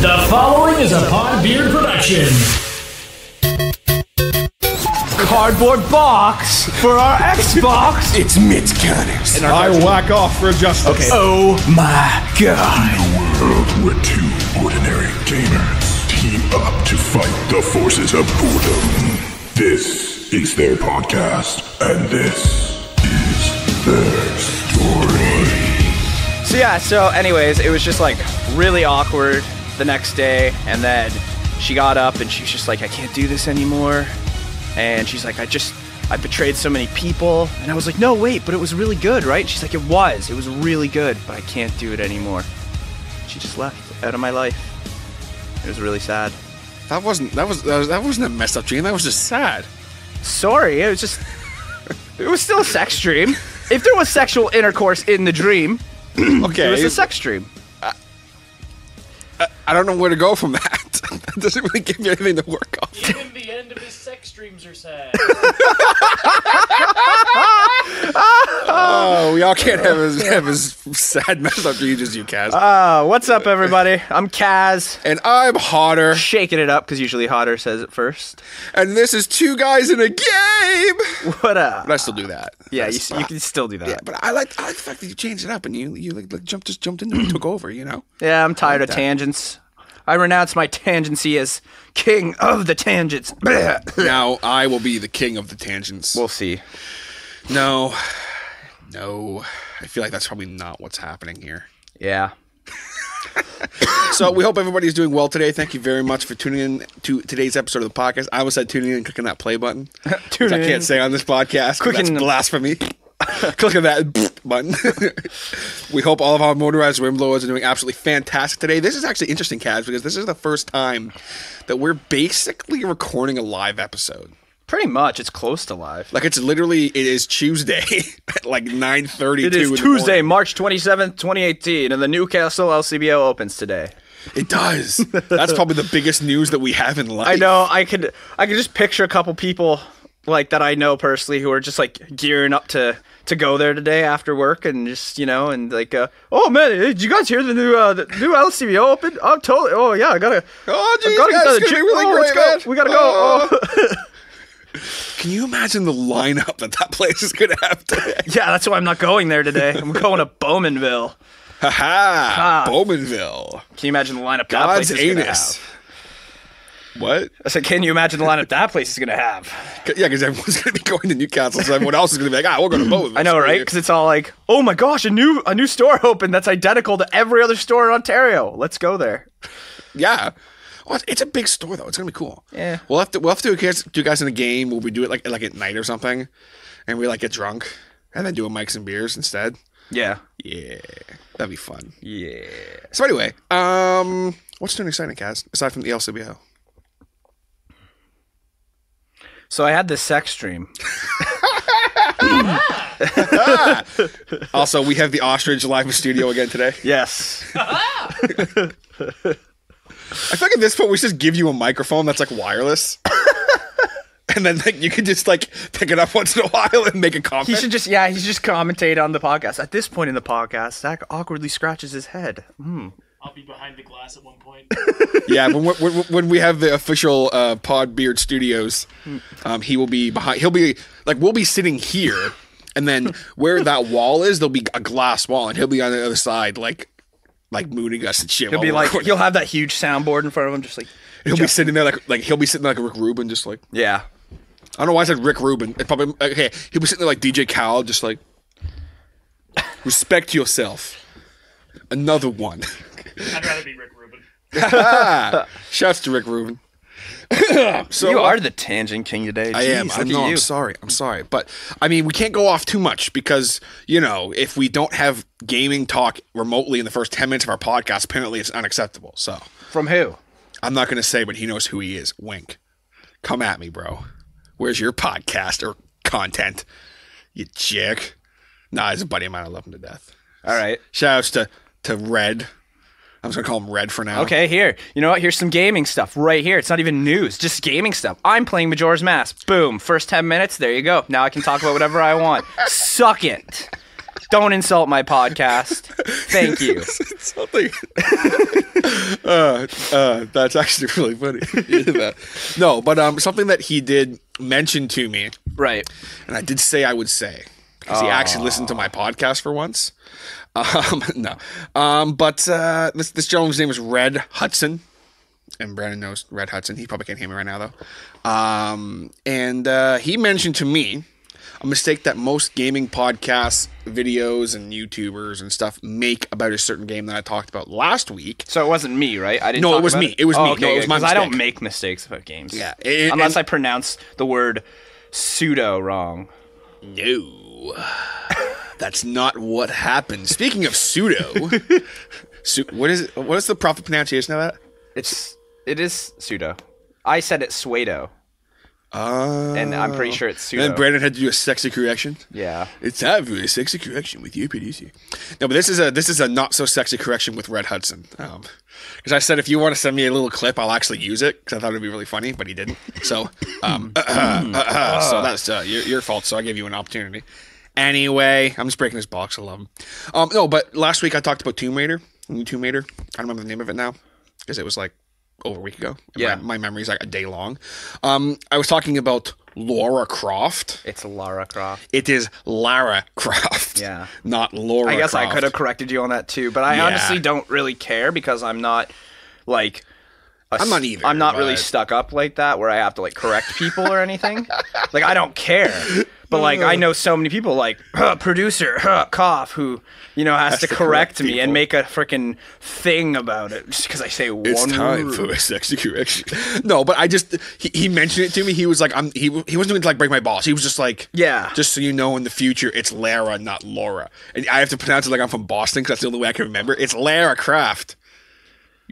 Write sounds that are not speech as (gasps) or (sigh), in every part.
The following is a Podbeard production. cardboard box for our Xbox. It's Mitch Connors. I whack off for justice. Oh my god. In A world where two ordinary gamers team up to fight the forces of boredom. This is their podcast, and this is their story. So yeah, so anyways, it was just like really awkward the next day and then she got up and she's just like I can't do this anymore. And she's like I just I betrayed so many people and I was like no wait, but it was really good, right? She's like it was. It was really good, but I can't do it anymore. She just left out of my life. It was really sad. That wasn't that was, that was that wasn't a messed up dream. That was just sad. Sorry, it was just it was still a sex dream. If there was sexual intercourse in the dream, Okay, (clears throat) it was a sex dream. I don't know where to go from that. (laughs) that doesn't really give you anything to work off. Even the end of his sex dreams are sad. (laughs) (laughs) Oh, we all can't have as (laughs) have as sad messed up dreams as you, Kaz. Uh, what's up, everybody? I'm Kaz. and I'm hotter, Shaking it up because usually Hotter says it first. and this is two guys in a game. What up? But I still do that. Yeah, you, s- you can still do that. Yeah, but I like I like the fact that you changed it up and you you like, like jumped just jumped into it, and took over. You know. (clears throat) Yeah, I'm tired of tangents. I renounce my tangency as king of the tangents. (clears throat) now I will be the king of the tangents. we'll see. No, no. I feel like that's probably not what's happening here. Yeah. (laughs) So we hope everybody's doing well today. Thank you very much for tuning in to today's episode of the podcast. I almost said tuning in and clicking that play button. (laughs) Tuning I can't say on this podcast. Clicking that's blasphemy. (laughs) clicking that button. we hope all of our motorized wind blowers are doing absolutely fantastic today. This is actually interesting, Kaz, because this is the first time that we're basically recording a live episode. Pretty much. It's close to live. Like it's literally it is Tuesday (laughs) at like nine thirty. It is Tuesday, March 27th, 2018, and the Newcastle LCBO opens today. It does. That's probably the biggest news that we have in life. I know. I could. I could just picture a couple people like that I know personally who are just like gearing up to to go there today after work and just you know and like uh, oh man did you guys hear the new uh, the new LCBO open I'm totally oh yeah I gotta Oh, geez, I gotta guys, get to it's the gonna be really oh, let's great, go. we gotta go Oh. oh. (laughs) Can you imagine the lineup that that place is going to have today? (laughs) yeah that's why I'm not going there today I'm going to Bowmanville Ha ha! Ah. Bowmanville. can you imagine the lineup that place God's is gonna have What? I said can you imagine the lineup that place is gonna have Yeah, because everyone's going to be going to Newcastle, so everyone else is going to be like, ah, we're going to (clears throat) Bowmanville. I know right because it's all like oh my gosh a new a new store opened that's identical to every other store in Ontario let's go there Yeah. Well, it's- it's a big store though. It's gonna be cool. Yeah. We'll have to we'll have to do guys do guys in a game. We'll we do it like like at night or something, and we like get drunk and then do a mics and beers instead? yeah Yeah, that'd be fun. yeah So anyway, um, what's new and exciting, Kaz? Aside from the LCBO. So I had this sex dream. (laughs) (laughs) Also, we have the ostrich live in studio again today. Yes. (laughs) I feel like at this point we should just give you a microphone that's like wireless. (laughs) and then like you could just like pick it up once in a while and make a comment. He should just yeah, he should just commentate on the podcast. At this point in the podcast, Zach awkwardly scratches his head. Hmm. I'll be behind the glass at one point. (laughs) yeah, when, when, when we have the official uh, Pod Beard Studios, um, he will be behind. He'll be like we'll be sitting here, and then where that wall is, there'll be a glass wall, and he'll be on the other side, like like mooning us and shit. He'll be like he'll have that huge soundboard in front of him, just like he'll be sitting there like like he'll be sitting there like Rick Rubin, just like yeah. I don't know why I said Rick Rubin. It probably okay. He'll be sitting there like DJ Khaled, just like respect yourself. Another one. I'd rather be Rick Rubin. (laughs) Shouts to Rick Rubin. (laughs) so you uh, are the tangent king today. I am. Jeez, I'm, look no. I'm sorry. I'm sorry. But I mean, we can't go off too much because, you know, if we don't have gaming talk remotely in the first 10 minutes of our podcast, apparently it's unacceptable. So From who? I'm not going to say, but he knows who he is. Wink. Come at me, bro. Where's your podcast or content? You chick. Nah, he's a buddy of mine. I love him to death. All right. Shout outs to, to Red. I'm just going to call him Red for now. Okay, here. You know what? Here's some gaming stuff right here. It's not even news, just gaming stuff. I'm playing Majora's Mask. Boom. First 10 minutes. There you go. Now I can talk about whatever I want. Suck it. Don't insult my podcast. Thank you. (laughs) Something. (laughs) uh, uh, that's actually really funny. (laughs) Yeah. no, but um, something that he did mention to me, Right. and I did say I would say because he actually listened to my podcast for once. Um, (laughs) no, um, but uh, this this gentleman's name is Red Hudson, and Brandon knows Red Hudson. He probably can't hear me right now though. Um, and uh, he mentioned to me a mistake that most gaming podcasts, videos, and YouTubers and stuff make about a certain game that I talked about last week. So it wasn't me, right? I didn't. No, it was me. It was Oh, me. Okay, No, it was my 'cause I don't make mistakes about games. Yeah, it- unless I pronounce the word pseudo wrong. No, (laughs) that's not what happened. Speaking of pseudo, (laughs) su- what is it? What is the proper pronunciation of that? It's it is pseudo. I said it's Uh, and I'm pretty sure it's and pseudo. then Brandon had to do a sexy correction. yeah. It's time a sexy correction with you, producer. No, but this is a this is a not so sexy correction with Red Hudson. Um, because I said if you want to send me a little clip, I'll actually use it because I thought it'd be really funny, but he didn't. So, um, (clears throat) so that's uh, your your fault. So I gave you an opportunity. Anyway, I'm just breaking his box. I love him. Um, no, but last week I talked about Tomb Raider. New Tomb Raider. I don't remember the name of it now because it was like over a week ago. Yeah. my, my memory's like a day long. Um, I was talking about Laura Croft. It's Lara Croft. It is Lara Croft. Yeah. (laughs) Not Laura I guess I could have corrected you on that too, but I Yeah. honestly don't really care because I'm not like. i I'm not either, I'm not really stuck up like that where I have to like correct people or anything. (laughs) like I don't care. But like I know so many people like huh, producer huh, cough who you know has, to, to correct, correct me and make a freaking thing about it just because I say It's one time word. for a sexy correction. No, but I just he, he mentioned it to me. He was like, I'm he he wasn't going to like break my balls. He was just like, Yeah. just so you know, in the future, it's Lara, not Laura. And I have to pronounce it like I'm from Boston because that's the only way I can remember. It's Lara Croft.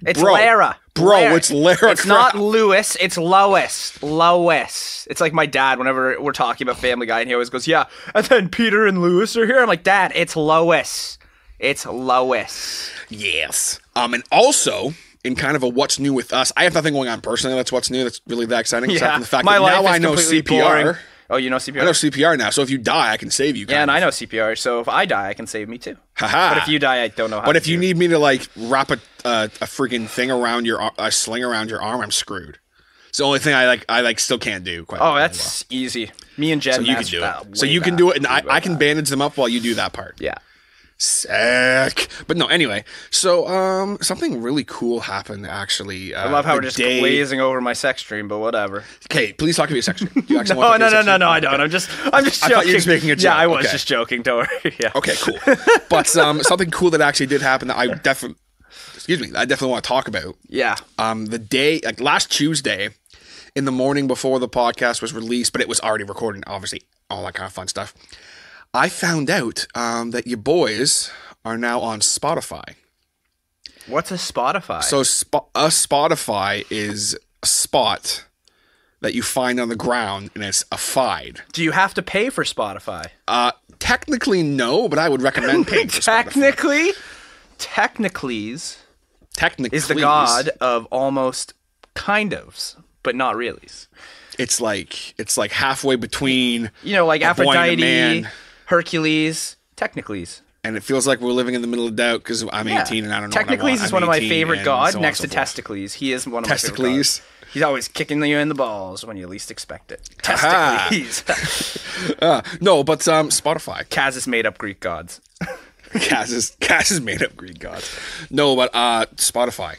It's Bro. Lara. Bro, it's Lara It's not Lewis. It's Lois. Lois. It's like my dad. Whenever we're talking about Family Guy, and he always goes, "Yeah." And then Peter and Lewis are here. I'm like, Dad, it's Lois. It's Lois. Yes. Um, and also. In kind of a what's new with us, I have nothing going on personally. That's what's new. That's really that exciting. Except Yeah. for the fact my that now is I know CPR. boring. Oh, you know CPR. I know CPR now. So if you die, I can save you. yeah, and kind I know CPR. So if I die, I can save me too. Haha. But if you die, I don't know how. But if you it. need me to like wrap a uh, a freaking thing around your a sling around your arm, I'm screwed. It's the only thing I like. I like still can't do. Quite oh, well. that's easy. Me and Jen. so you can do it. So you can do it, and I, I can bandage them up while you do that part. Yeah. Sick. But no, anyway. So um, something really cool happened actually. Uh, I love how we're just day- glazing over my sex stream, but whatever. Okay, please talk to me a section. Do you actually (laughs) No, want to no, no, no, no, I don't. I'm just, I'm just (laughs) I joking. thought you were just making a joke. Yeah, I was Okay. just joking. Don't worry. (laughs) Yeah. Okay, cool. but um, something cool that actually did happen that I definitely, excuse me, I definitely want to talk about. Yeah. um, the day like last Tuesday in the morning before the podcast was released, but it was already recorded, obviously, all that kind of fun stuff. I found out um, that your boys are now on Spotify. What's a Spotify? So Spo- a Spotify is a spot that you find on the ground, and it's a fide. do you have to pay for Spotify? Uh, technically, no, but I would recommend (laughs) paying for Spotify. Technically, Technicallys Technically, is the god of almost kind ofs, but not really's. It's like it's like halfway between, You know, like A boy and a Aphrodite, man. Hercules, Technicles. and it feels like we're living in the middle of doubt because I'm 18 and I don't know. what I want. is one of my favorite and god so next and to forth. Testicles. He is one of my favorite Testicles? gods. He's always kicking you in the balls when you least expect it. Testicles. (laughs) Uh, no, but um, Spotify. Kaz is made up Greek gods. (laughs) Kaz is Kaz is made up Greek gods. No, but uh, Spotify.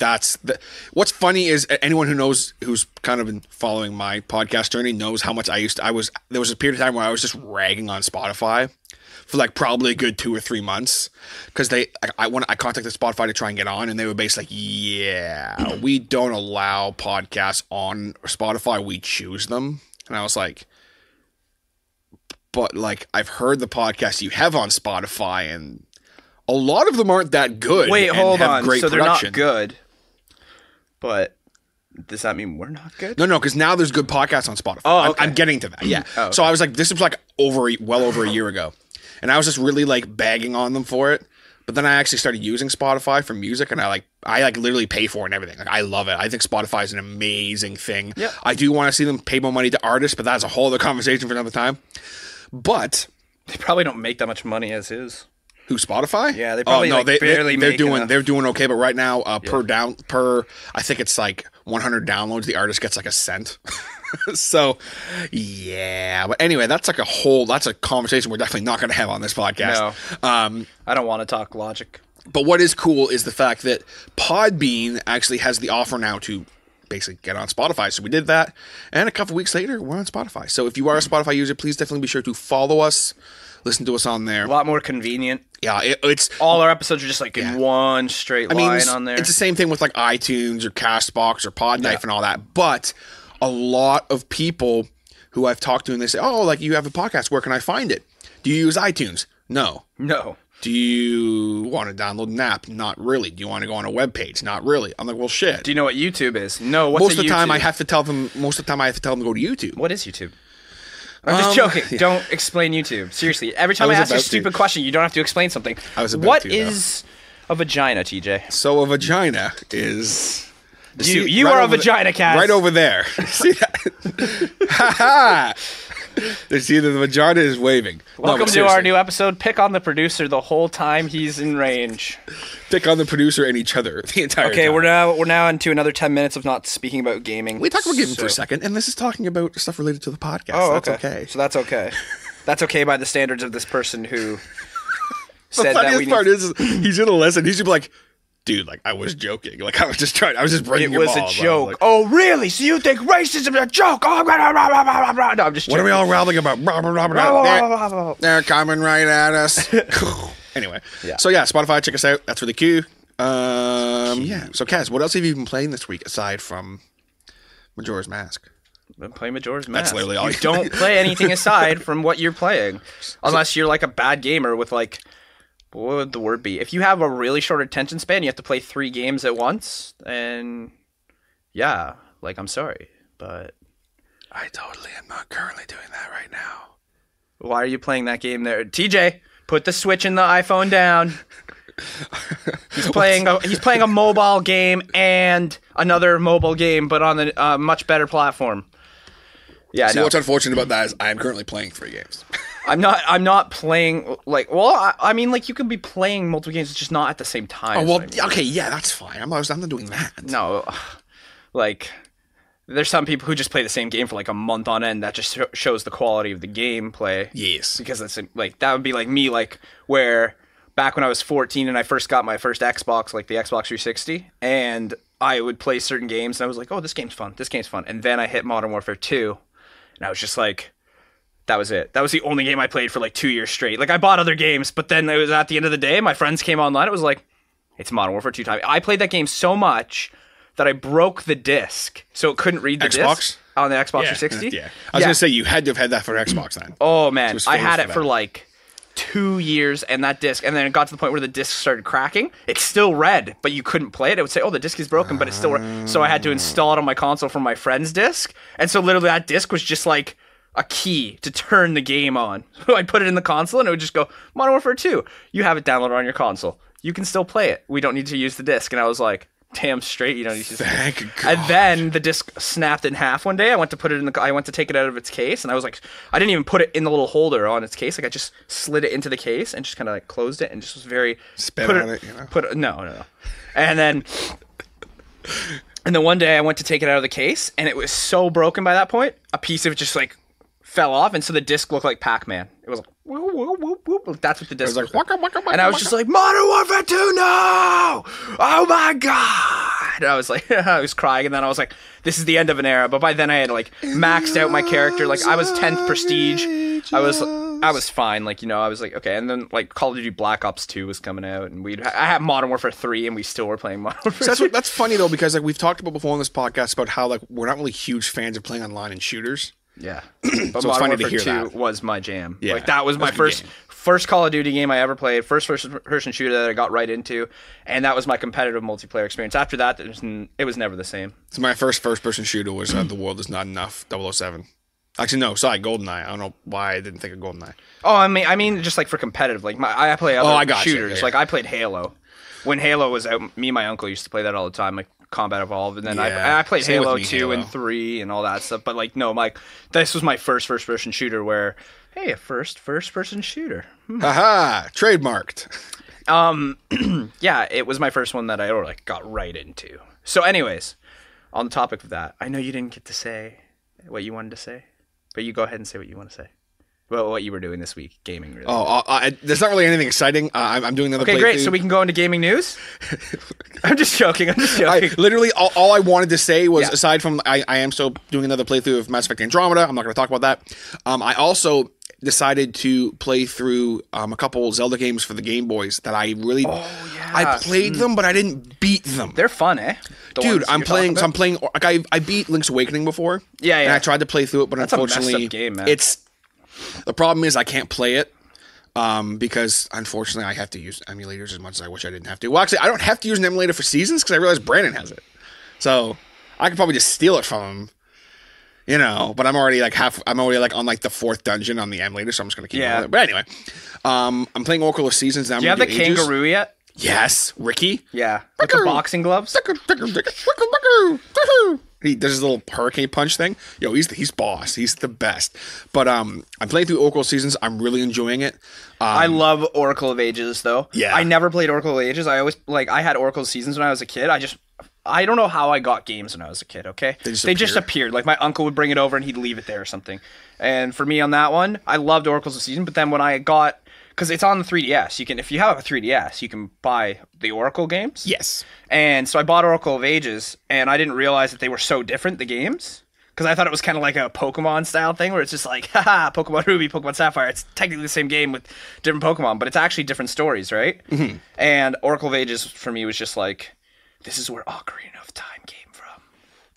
That's the. What's funny is anyone who knows who's kind of been following my podcast journey knows how much I used. To, I was there was a period of time where I was just ragging on Spotify for like probably a good two or three months because they I, I want I contacted Spotify to try and get on and they were basically like yeah (clears throat) we don't allow podcasts on Spotify we choose them and I was like but like I've heard the podcasts you have on Spotify and a lot of them aren't that good. Wait, hold on. Great So they're production. not good. But does that mean we're not good? No, no, because now there's good podcasts on Spotify. Oh, I'm. I'm getting to that. Yeah. Oh, So I was like, this was like over, well over a year ago, and I was just really like bagging on them for it. But then I actually started using Spotify for music, and I like, I like literally pay for it and everything. Like I love it. I think Spotify is an amazing thing. Yeah. I do want to see them pay more money to artists, but that's a whole other conversation for another time. But They probably don't make that much money as is. Who Spotify? Yeah, they probably, oh, no, like, they, barely they, are doing enough. they're doing okay, but right now uh, per down per I think it's like 100 downloads, the artist gets like a cent. (laughs) so yeah, but anyway, that's like a whole that's a conversation we're definitely not going to have on this podcast. Um, I don't want to talk logic. but what is cool is the fact that Podbean actually has the offer now to basically get on Spotify. So we did that, and a couple weeks later, we're on Spotify. So if you are a Spotify user, please definitely be sure to follow us, listen to us on there. A lot more convenient. Yeah, it, it's All our episodes are just like Yeah. in one straight I mean, line on there. it's the same thing with like iTunes or Castbox or Podknife and all that. But a lot of people who I've talked to and they say, "Oh, like you have a podcast. Where can I find it? Do you use iTunes? No. no. Do you want to download an app? Not really. Do you want to go on a web page? Not really. I'm like, well, shit. Do you know what YouTube is? No. What's most of the time, I have to tell them. Most of the time, I have to tell them to go to YouTube. What is YouTube? I'm just Um, joking. (laughs) Don't explain YouTube. Seriously. Every time I, was ask you a about to. stupid question, you don't have to explain something. I was about What to, is a vagina, TJ? So a vagina is. You- you are a over the- vagina, Kaz. Right over there. (laughs) See that? (laughs) Ha ha! They see that the vagina is waving. Welcome but to our new episode. Pick on the producer the whole time he's in range. Pick on the producer and each other the entire Okay, time. we're now we're now into another ten minutes of not speaking about gaming. We talked about gaming for a second, and this is talking about stuff related to the podcast. Oh, That's okay. okay. So that's okay. that's okay by the standards of this person who (laughs) The said that we funniest need. part is he's gonna listen. He's gonna be like, "Dude, like I was joking. Like I was just trying. I was just breaking it your was a joke. like, oh, really? So you think racism is a joke? Oh, blah, blah, blah, blah, blah, blah. no, I'm just. what are we all rallying about? Blah, blah, blah, blah, Blah, blah, They're-. They're coming right at us. anyway, Yeah. so yeah, Spotify, check us out. That's really cool. Um, yeah. So, Kaz, what else have you been playing this week aside from Majora's Mask? Been playing Majora's Mask. That's literally all you you- don't play anything aside from what you're playing, unless you're like a bad gamer with like, what would the word be? If you have a really short attention span, you have to play three games at once, and yeah, like I'm sorry, but I totally am not currently doing that right now. why are you playing that game there, TJ? Put the Switch and the iPhone down. (laughs) He's playing a he's playing a mobile game and another mobile game, but on a uh, much better platform. Yeah, See, no. what's unfortunate about that is I am currently playing three games. (laughs) I'm not. I'm not playing like. Well, I, I mean, like you can be playing multiple games, just not at the same time. Oh well, I mean. okay, yeah, that's fine. I'm, I'm not doing that. no, (sighs) like there's some people who just play the same game for like a month on end. That just sho- shows the quality of the gameplay. Yes. because that's like that would be like me, like where back when I was 14 and I first got my first Xbox, like the Xbox 360, and I would play certain games and I was like, oh, this game's fun. This game's fun. And then I hit Modern Warfare 2, and I was just like. That was it. That was the only game I played for like two years straight. Like I bought other games, but then it was at the end of the day, my friends came online. It was like, it's Modern Warfare 2 time. I played that game so much that I broke the disc, so it couldn't read the Xbox? disc on the Xbox 360. Yeah. I was gonna say you had to have had that for Xbox then. Oh man, I had it for that. like two years, and that disc, and then it got to the point where the disc started cracking. It's still red, but you couldn't play it. It would say, "Oh, the disc is broken," but it still red. So I had to install it on my console from my friend's disc, and so literally that disc was just like a key to turn the game on. (laughs) So I'd put it in the console, and it would just go Modern Warfare 2. You have it downloaded on your console. You can still play it. We don't need to use the disc. And I was like. Damn straight, you don't need to. use the disc." Thank God. And then the disc snapped in half one day. I went to put it in the. I went to take it out of its case, and I was like, I didn't even put it in the little holder on its case. Like I just slid it into the case and just kind of like closed it and just was very Spit put on it, you know? Put it, no, no, no. And then, and then one day I went to take it out of the case, and it was so broken by that point. A piece of it just like fell off, and so the disc looked like Pac Man. It was like. Whoop, whoop, whoop, whoop. That's what the disc was like, waka, waka, waka, and I was just like, Modern Warfare 2, no! Oh my god! And I was like, (laughs) I was crying, and then I was like, this is the end of an era. But by then I had like maxed out my character. Like I was 10th prestige. I was, I was fine. Like you know, I was like, okay. And then like Call of Duty Black Ops 2 was coming out, and we I had Modern Warfare 3, and we still were playing (laughs) Modern Warfare. So that's 3. what, that's funny though because like we've talked about before on this podcast about how like we're not really huge fans of playing online and shooters. Yeah, (clears throat) but it's Modern funny to Warfare hear 2 that. was my jam. Yeah, like that was my that's a good first game. first Call of Duty game I ever played, first person person shooter that I got right into, and that was my competitive multiplayer experience. After that, it was, n- it was never the same. So my first first person shooter was uh, The World Is Not Enough 007. Actually, no, sorry, GoldenEye. I don't know why I didn't think of GoldenEye. Oh, I mean, I mean, just like for competitive, like my, I play other Oh, I got you. shooters. Yeah, yeah. Like I played Halo. When Halo was out, me and my uncle used to play that all the time, like Combat Evolved, and then Yeah, I, I played Halo me, two Halo. and three and all that stuff. But like, no, like this was my first first person shooter where Hey, a first first person shooter. Haha, trademarked. Um, (clears throat) Yeah, it was my first one that I like got right into. So, anyways, on the topic of that, I know you didn't get to say what you wanted to say, but you go ahead and say what you want to say. Well, what you were doing this week, gaming. Really. Oh, uh, I, there's not really anything exciting. Uh, I'm, I'm doing another. okay, great. So we can go into gaming news. (laughs) I'm just joking. I'm just I joking. literally all, all I wanted to say was Yeah. aside from I, I am still doing another playthrough of Mass Effect Andromeda. I'm not going to talk about that. Um, I also decided to play through um, a couple Zelda games for the Game Boys that I really Oh, yeah. I played them, but I didn't beat them. They're fun, eh? The Dude, I'm playing. So I'm playing. Like I, I beat Link's Awakening before. Yeah, yeah. And. I tried to play through it, but up unfortunately, game, man. it's the problem is I can't play it um, because unfortunately I have to use emulators as much as I wish I didn't have to. Well, actually, I don't have to use an emulator for Seasons because I realize Brandon has it, so I could probably just steal it from him. You know, but I'm already like half. I'm already like on like the fourth dungeon on the emulator, so I'm just gonna keep. Yeah. It. But anyway, um, I'm playing Oracle of Seasons now. Do you have the kangaroo yet? Yes, Ricky. Yeah. With the boxing gloves? He does his little hurricane punch thing. Yo, he's he's boss. He's the best. But um, I'm playing through Oracle Seasons. I'm really enjoying it. Um, I love Oracle of Ages though. Yeah. I never played Oracle of Ages. I always like I had Oracle Seasons when I was a kid. I just I don't know how I got games when I was a kid, okay? They just appear. appeared. Like my uncle would bring it over and he'd leave it there or something. And for me on that one, I loved Oracles of Season, but then when I got cuz it's on the 3DS, you can if you have a 3DS, you can buy the Oracle games. yes. And so I bought Oracle of Ages, and I didn't realize that they were so different, the games. Because I thought it was kind of like a Pokemon style thing where it's just like, (laughs) haha, Pokemon Ruby, Pokemon Sapphire. It's technically the same game with different Pokemon, but it's actually different stories, right? Mm-hmm. And Oracle of Ages for me was just like, this is where Ocarina of Time came.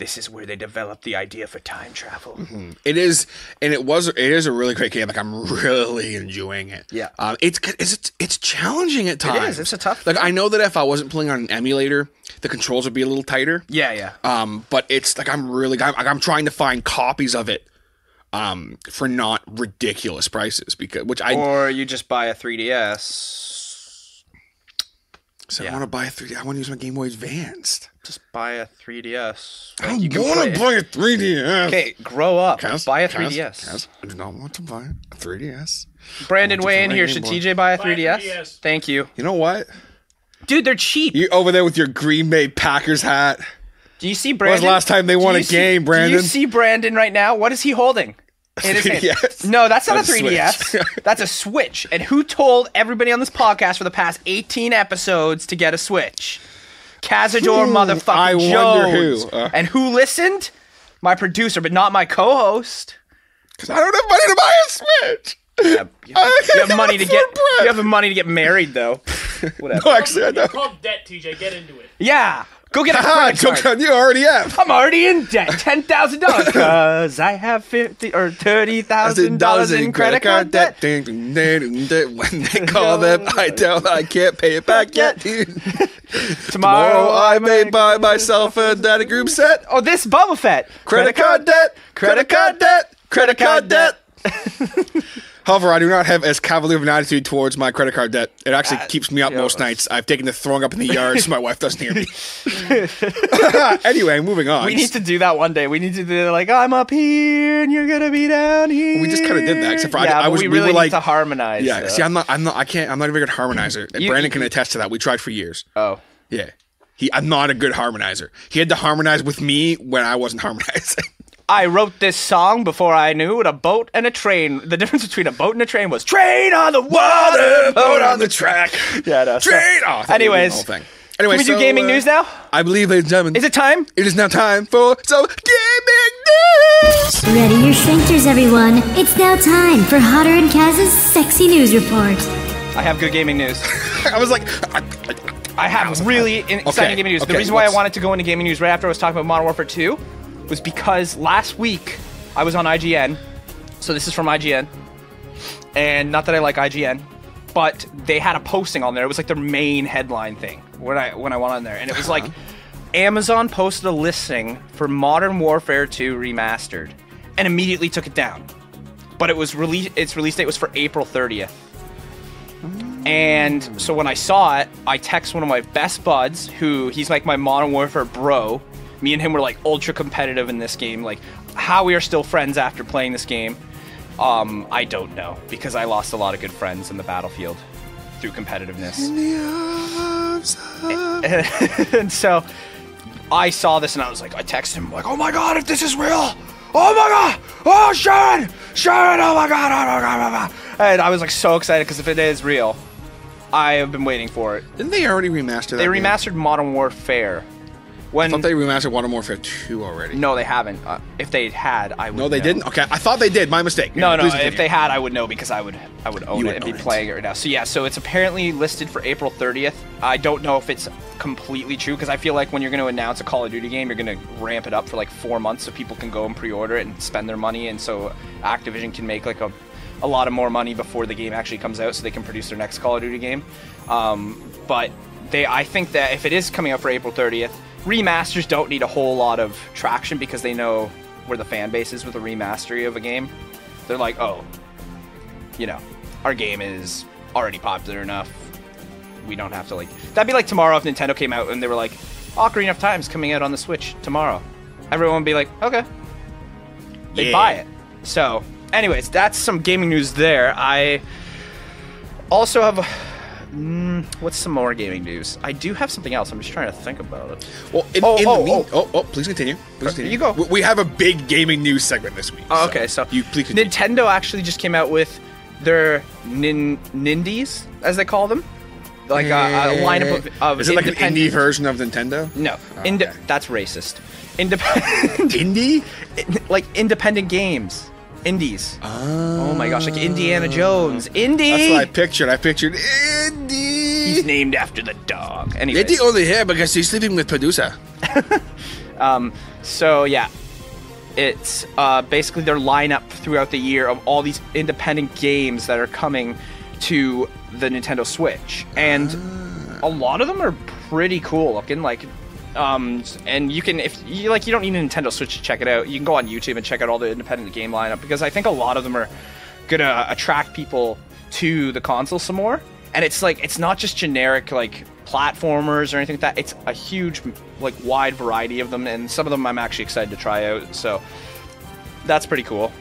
This is where they developed the idea for time travel. It is, and it was. It is a really great game. Like I'm really enjoying it. Yeah. Um, it's it's it's challenging at times. It's It's a tough Like thing. I know that if I wasn't playing on an emulator, the controls would be a little tighter. Yeah, yeah. Um, but it's like I'm really I'm, I'm trying to find copies of it, um, for not ridiculous prices because which I or you just buy a 3DS. So I want to buy a 3D. I want to use my Game Boy Advanced. Just buy a 3DS. I You don't want to buy a 3DS. Okay, grow up. Kaz, buy a 3DS. Kaz, I do not want to buy a 3DS. Brandon Want to Wayne here. Should TJ buy a 3DS? 3DS. Thank you. You know what? Dude, they're cheap. You over there with your Green Bay Packers hat. Do you see When Brandon? was the last time they won a see- game, Brandon? Do Brandon? you see Brandon right now? What is he holding? In his hand? 3DS. No, that's not That's a a 3DS. Switch. (laughs) that's a Switch. And who told everybody on this podcast for the past 18 episodes to get a Switch? Cazador motherfucking I wonder Jones. who. Uh. and who listened? My producer, but not my co-host. Because I don't have money to buy a Switch. Yeah, you, have, you have (laughs) money to get. bread. You have money to get married though. (laughs) Whatever. No, actually, I It's don't. called debt, TJ. Get into it. Yeah, go get a credit card. joke you already have. I'm already in debt. Ten thousand dollars (laughs) because I have fifty or thirty thousand dollars in credit card debt. Ding, ding, ding, ding. When they (laughs) call them, I tell I can't pay it back yet. dude. (laughs) Tomorrow, Tomorrow I may buy myself a data group set. Oh, this Boba Fett. Credit card debt. Credit card debt. Credit card debt. However, I do not have as cavalier of an attitude towards my credit card debt. It actually keeps me up Uh, yeah. most nights. I've taken to throwing up in the yard so my wife doesn't hear me. (laughs) anyway, moving on. We need to do that one day. We need to do like I'm up here and you're gonna be down here. We just kinda did that, except for I- yeah, I but was- we we really were need like- to harmonize. Yeah, though. see, I'm not, I'm not, I can't, I'm not a very good harmonizer. You- Brandon can attest to that. We tried for years. oh, Yeah, he, I'm not a good harmonizer. He had to harmonize with me when I wasn't harmonizing. I wrote this song before I knew what a boat and a train. The difference between a boat and a train was train on the water, Boat on the track. Yeah, no, so- Train. Oh, I thought we were doing Anyways, whole thing. Anyway, Can we do gaming uh, news now? I believe, ladies and gentlemen, Is it time? it is now time for some gaming news. Ready your sphincters, everyone. It's now time for Hotter and Kaz's sexy news report. I have good gaming news. (laughs) I was like, I, I have really in- exciting Okay, gaming news. the reason why I wanted to go into gaming news right after I was talking about Modern Warfare 2 was because last week I was on IGN. So this is from IGN. And not that I like IGN, but they had a posting on there. It was like their main headline thing when I when I went on there. And it was like uh-huh. Amazon posted a listing for Modern Warfare 2 remastered and immediately took it down. But it was release its release date was for April 30th. And so when I saw it, I text one of my best buds, who he's like my Modern Warfare bro. Me and him were like ultra competitive in this game, like how we are still friends after playing this game. Um, I don't know because I lost a lot of good friends in the battlefield through competitiveness. and (laughs) so I saw this and I was like, I texted him like, "Oh my god, if this is real! Oh my god! Oh Sharon! Sharon! Oh my god! Oh my god! Oh my god!" And I was like so excited because if it is real, I have been waiting for it. Didn't they already remaster that? They game? remastered Modern Warfare. I When thought they remastered Modern Warfare 2 already. no, they haven't. Uh, if they had, I would. No, they know. didn't. Okay, I thought they did. My mistake. No, no. Please If they had, I would know because I would, I would own You it would and be it. playing it right now. So yeah, so it's apparently listed for April 30th. I don't know if it's completely true because I feel like when you're going to announce a Call of Duty game, you're going to ramp it up for like four months so people can go and pre-order it and spend their money, and so Activision can make like a, a lot of more money before the game actually comes out, so they can produce their next Call of Duty game. Um, but they, I think that if it is coming out for April 30th, remasters don't need a whole lot of traction because they know where the fan base is with a remastery of a game. They're like, oh, you know, our game is already popular enough. We don't have to like. That'd be like tomorrow if Nintendo came out and they were like, Ocarina of Time's coming out on the Switch tomorrow. Everyone would be like, okay. They Yeah. buy it. So, anyways, that's some gaming news there. I also have. Mm, what's some more gaming news? I do have something else. I'm just trying to think about it. Well, in, Oh, in oh, the mean, oh. oh. oh, please continue. Please continue. you go. We, have a big gaming news segment this week. Oh, okay, so you please continue. Nintendo actually just came out with their nin- Nindies, as they call them, like a, a lineup of, of Is it like an indie version of Nintendo? No, Oh, inde- okay. that's racist. Independent, (laughs) Indie? like independent games, indies. Ah. Oh. my gosh, like Indiana Jones, indie. That's what I pictured. I pictured Indie. He's named after the dog. Anyway, Indie only here because he's sleeping with Medusa. (laughs) Um, so yeah, it's uh, basically their lineup throughout the year of all these independent games that are coming to the Nintendo Switch, and ah. a lot of them are pretty cool looking. Like, um, and you can if you like, you don't need a Nintendo Switch to check it out. You can go on YouTube and check out all the independent game lineup because I think a lot of them are gonna attract people to the console some more. And it's like it's not just generic like platformers or anything like that. It's a huge like wide variety of them, and some of them I'm actually excited to try out. So that's pretty cool.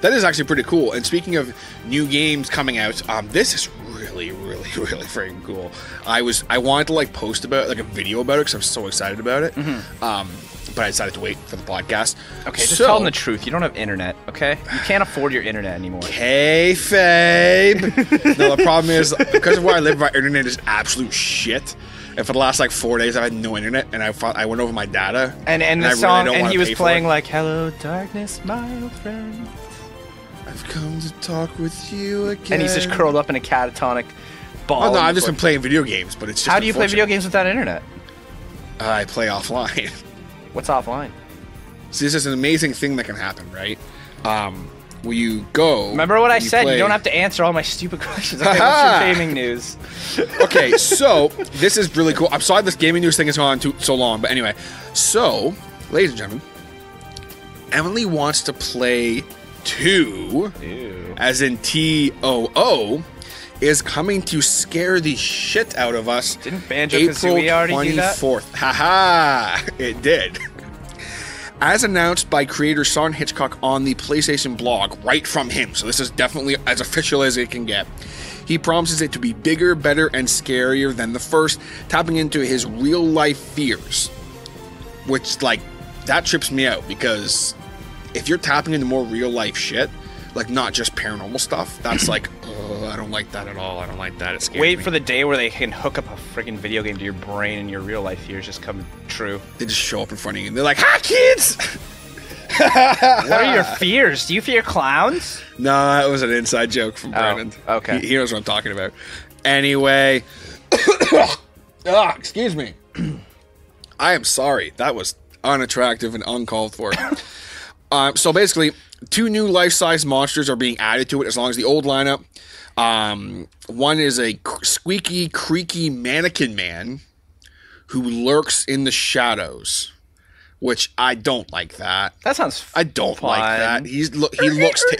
That is actually pretty cool. And speaking of new games coming out, um, this is really, really, (laughs) really freaking cool. I was I wanted to like post about like a video about it because I'm so excited about it. Um, but I decided to wait for the podcast. Mm-hmm. Okay, just so, tell them the truth. You don't have internet, okay? You can't afford your internet anymore. (sighs) Kayfabe. no, the problem is because of where I live, my internet is absolute shit. And for the last like four days, I've had no internet, and I thought I went over my data. And and the I really song, don't and he was playing like "Hello, darkness, my old friend," I've come to talk with you again. and he's just curled up in a catatonic ball. Oh no, I've just been playing video games, but it's just How do you play video games without internet? I play offline. (laughs) What's offline? See, this is an amazing thing that can happen, right? Um, where you go. Remember what I you said? play- You don't have to answer all my stupid (laughs) questions. Okay, what's your gaming news? (laughs) okay, so this is really cool. I'm sorry this gaming news thing has gone on too, so long, but anyway. So, ladies and gentlemen, Emily wants to play two, as in T O O, is coming to scare the shit out of us. Didn't Banjo-Tooie already do that? 24th. Haha, (laughs) it did. As announced by creator Shawn Hitchcock on the PlayStation blog, right from him, so this is definitely as official as it can get. He promises it to be bigger, better, and scarier than the first, tapping into his real life fears. Which, like, that trips me out because if you're tapping into more real life shit, like not just paranormal stuff, that's (clears throat) like, oh, I don't like that at all. I don't like that. It's Wait me. for the day where they can hook up a freaking video game to your brain and your real life fears just come true. They just show up in front of you and they're like, "Hi, kids!" (laughs) What are your (laughs) fears? Do you fear clowns? No, that was an inside joke from. Oh, okay. He, he knows what I'm talking about. Anyway, (coughs) ah, excuse me. (clears throat) I am sorry. That was unattractive and uncalled for. (laughs) um, so basically, two new life-size monsters are being added to it, as long as the old lineup. Um, one is a squeaky, creaky mannequin man who lurks in the shadows, which I don't like that. That sounds. I don't fun. like that. He's lo- he looks. Te-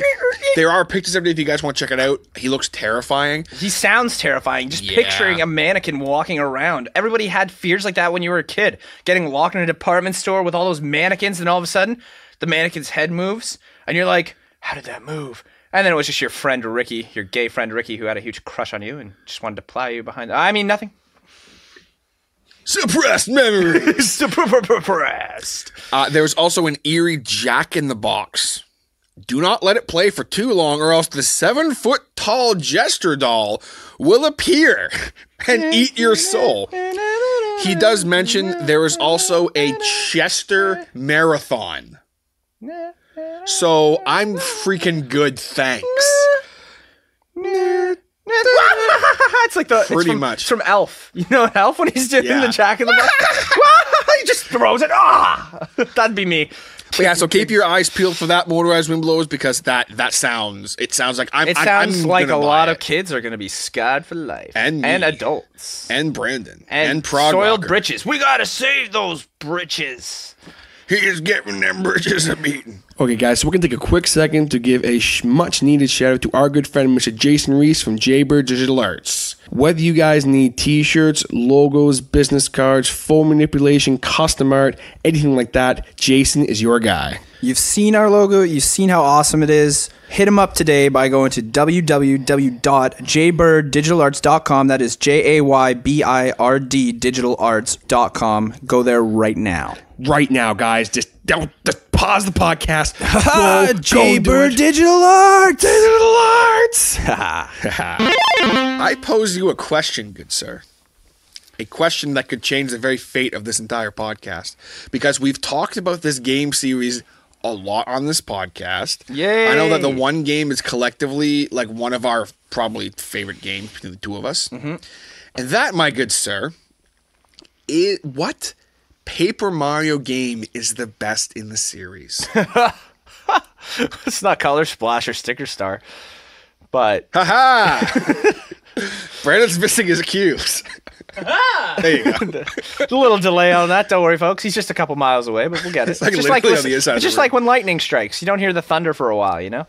there are pictures of it if you guys want to check it out. He looks terrifying. He sounds terrifying. Just Yeah. picturing a mannequin walking around. Everybody had fears like that when you were a kid. Getting locked in a department store with all those mannequins, and all of a sudden, the mannequin's head moves, and you're like, "How did that move?" And then it was just your friend Ricky, your gay friend Ricky, who had a huge crush on you and just wanted to ply you behind. I mean, nothing. Suppressed memories. (laughs) Suppressed. uh, there's also an eerie Jack in the Box. Do not let it play for too long, or else the seven foot tall jester doll will appear (laughs) and eat your soul. He does mention there is also a Chester Marathon. So I'm freaking good, thanks. (laughs) it's like the it's Pretty from- much. it's from Elf. You know Elf when he's doing Yeah. the Jack in the Box. (laughs) he just throws it. Ah, (laughs) that'd be me. But yeah, so keep your eyes peeled for that motorized wind blows because that that sounds it sounds like I'm It sounds I'm like a lot it. of kids are going to be scarred for life, And and adults, and Brandon and, and, Prog soiled britches. We gotta save those britches. He is giving them bridges a beating. Okay, guys, so we're going to take a quick second to give a sh- much needed shout out to our good friend, Mr. Jason Reese from Jaybird Digital Arts. Whether you guys need t shirts, logos, business cards, photo manipulation, custom art, anything like that, Jason is your guy. You've seen our logo, you've seen how awesome it is. Hit him up today by going to www.jaybirddigitalarts.com. That is J A Y B I R D digitalarts.com. Go there right now. Right now, guys, just don't just pause the podcast. (laughs) Ah, Go- go Jaybird. Digital Arts! Digital Arts! (laughs) (laughs) I pose you a question, good sir. A question that could change the very fate of this entire podcast. Because we've talked about this game series a lot on this podcast. Yay. I know that the one game is collectively like one of our probably favorite games between the two of us. Mm-hmm. And that, my good sir, is what Paper Mario game is the best in the series? (laughs) It's not Color Splash or Sticker Star, but (laughs) Haha! Brandon's missing his cues. there you go. (laughs) a little delay on that. Don't worry, folks. He's just a couple miles away, but we'll get it. It's, like just like listen- the inside of it's just like when lightning strikes. You don't hear the thunder for a while, you know.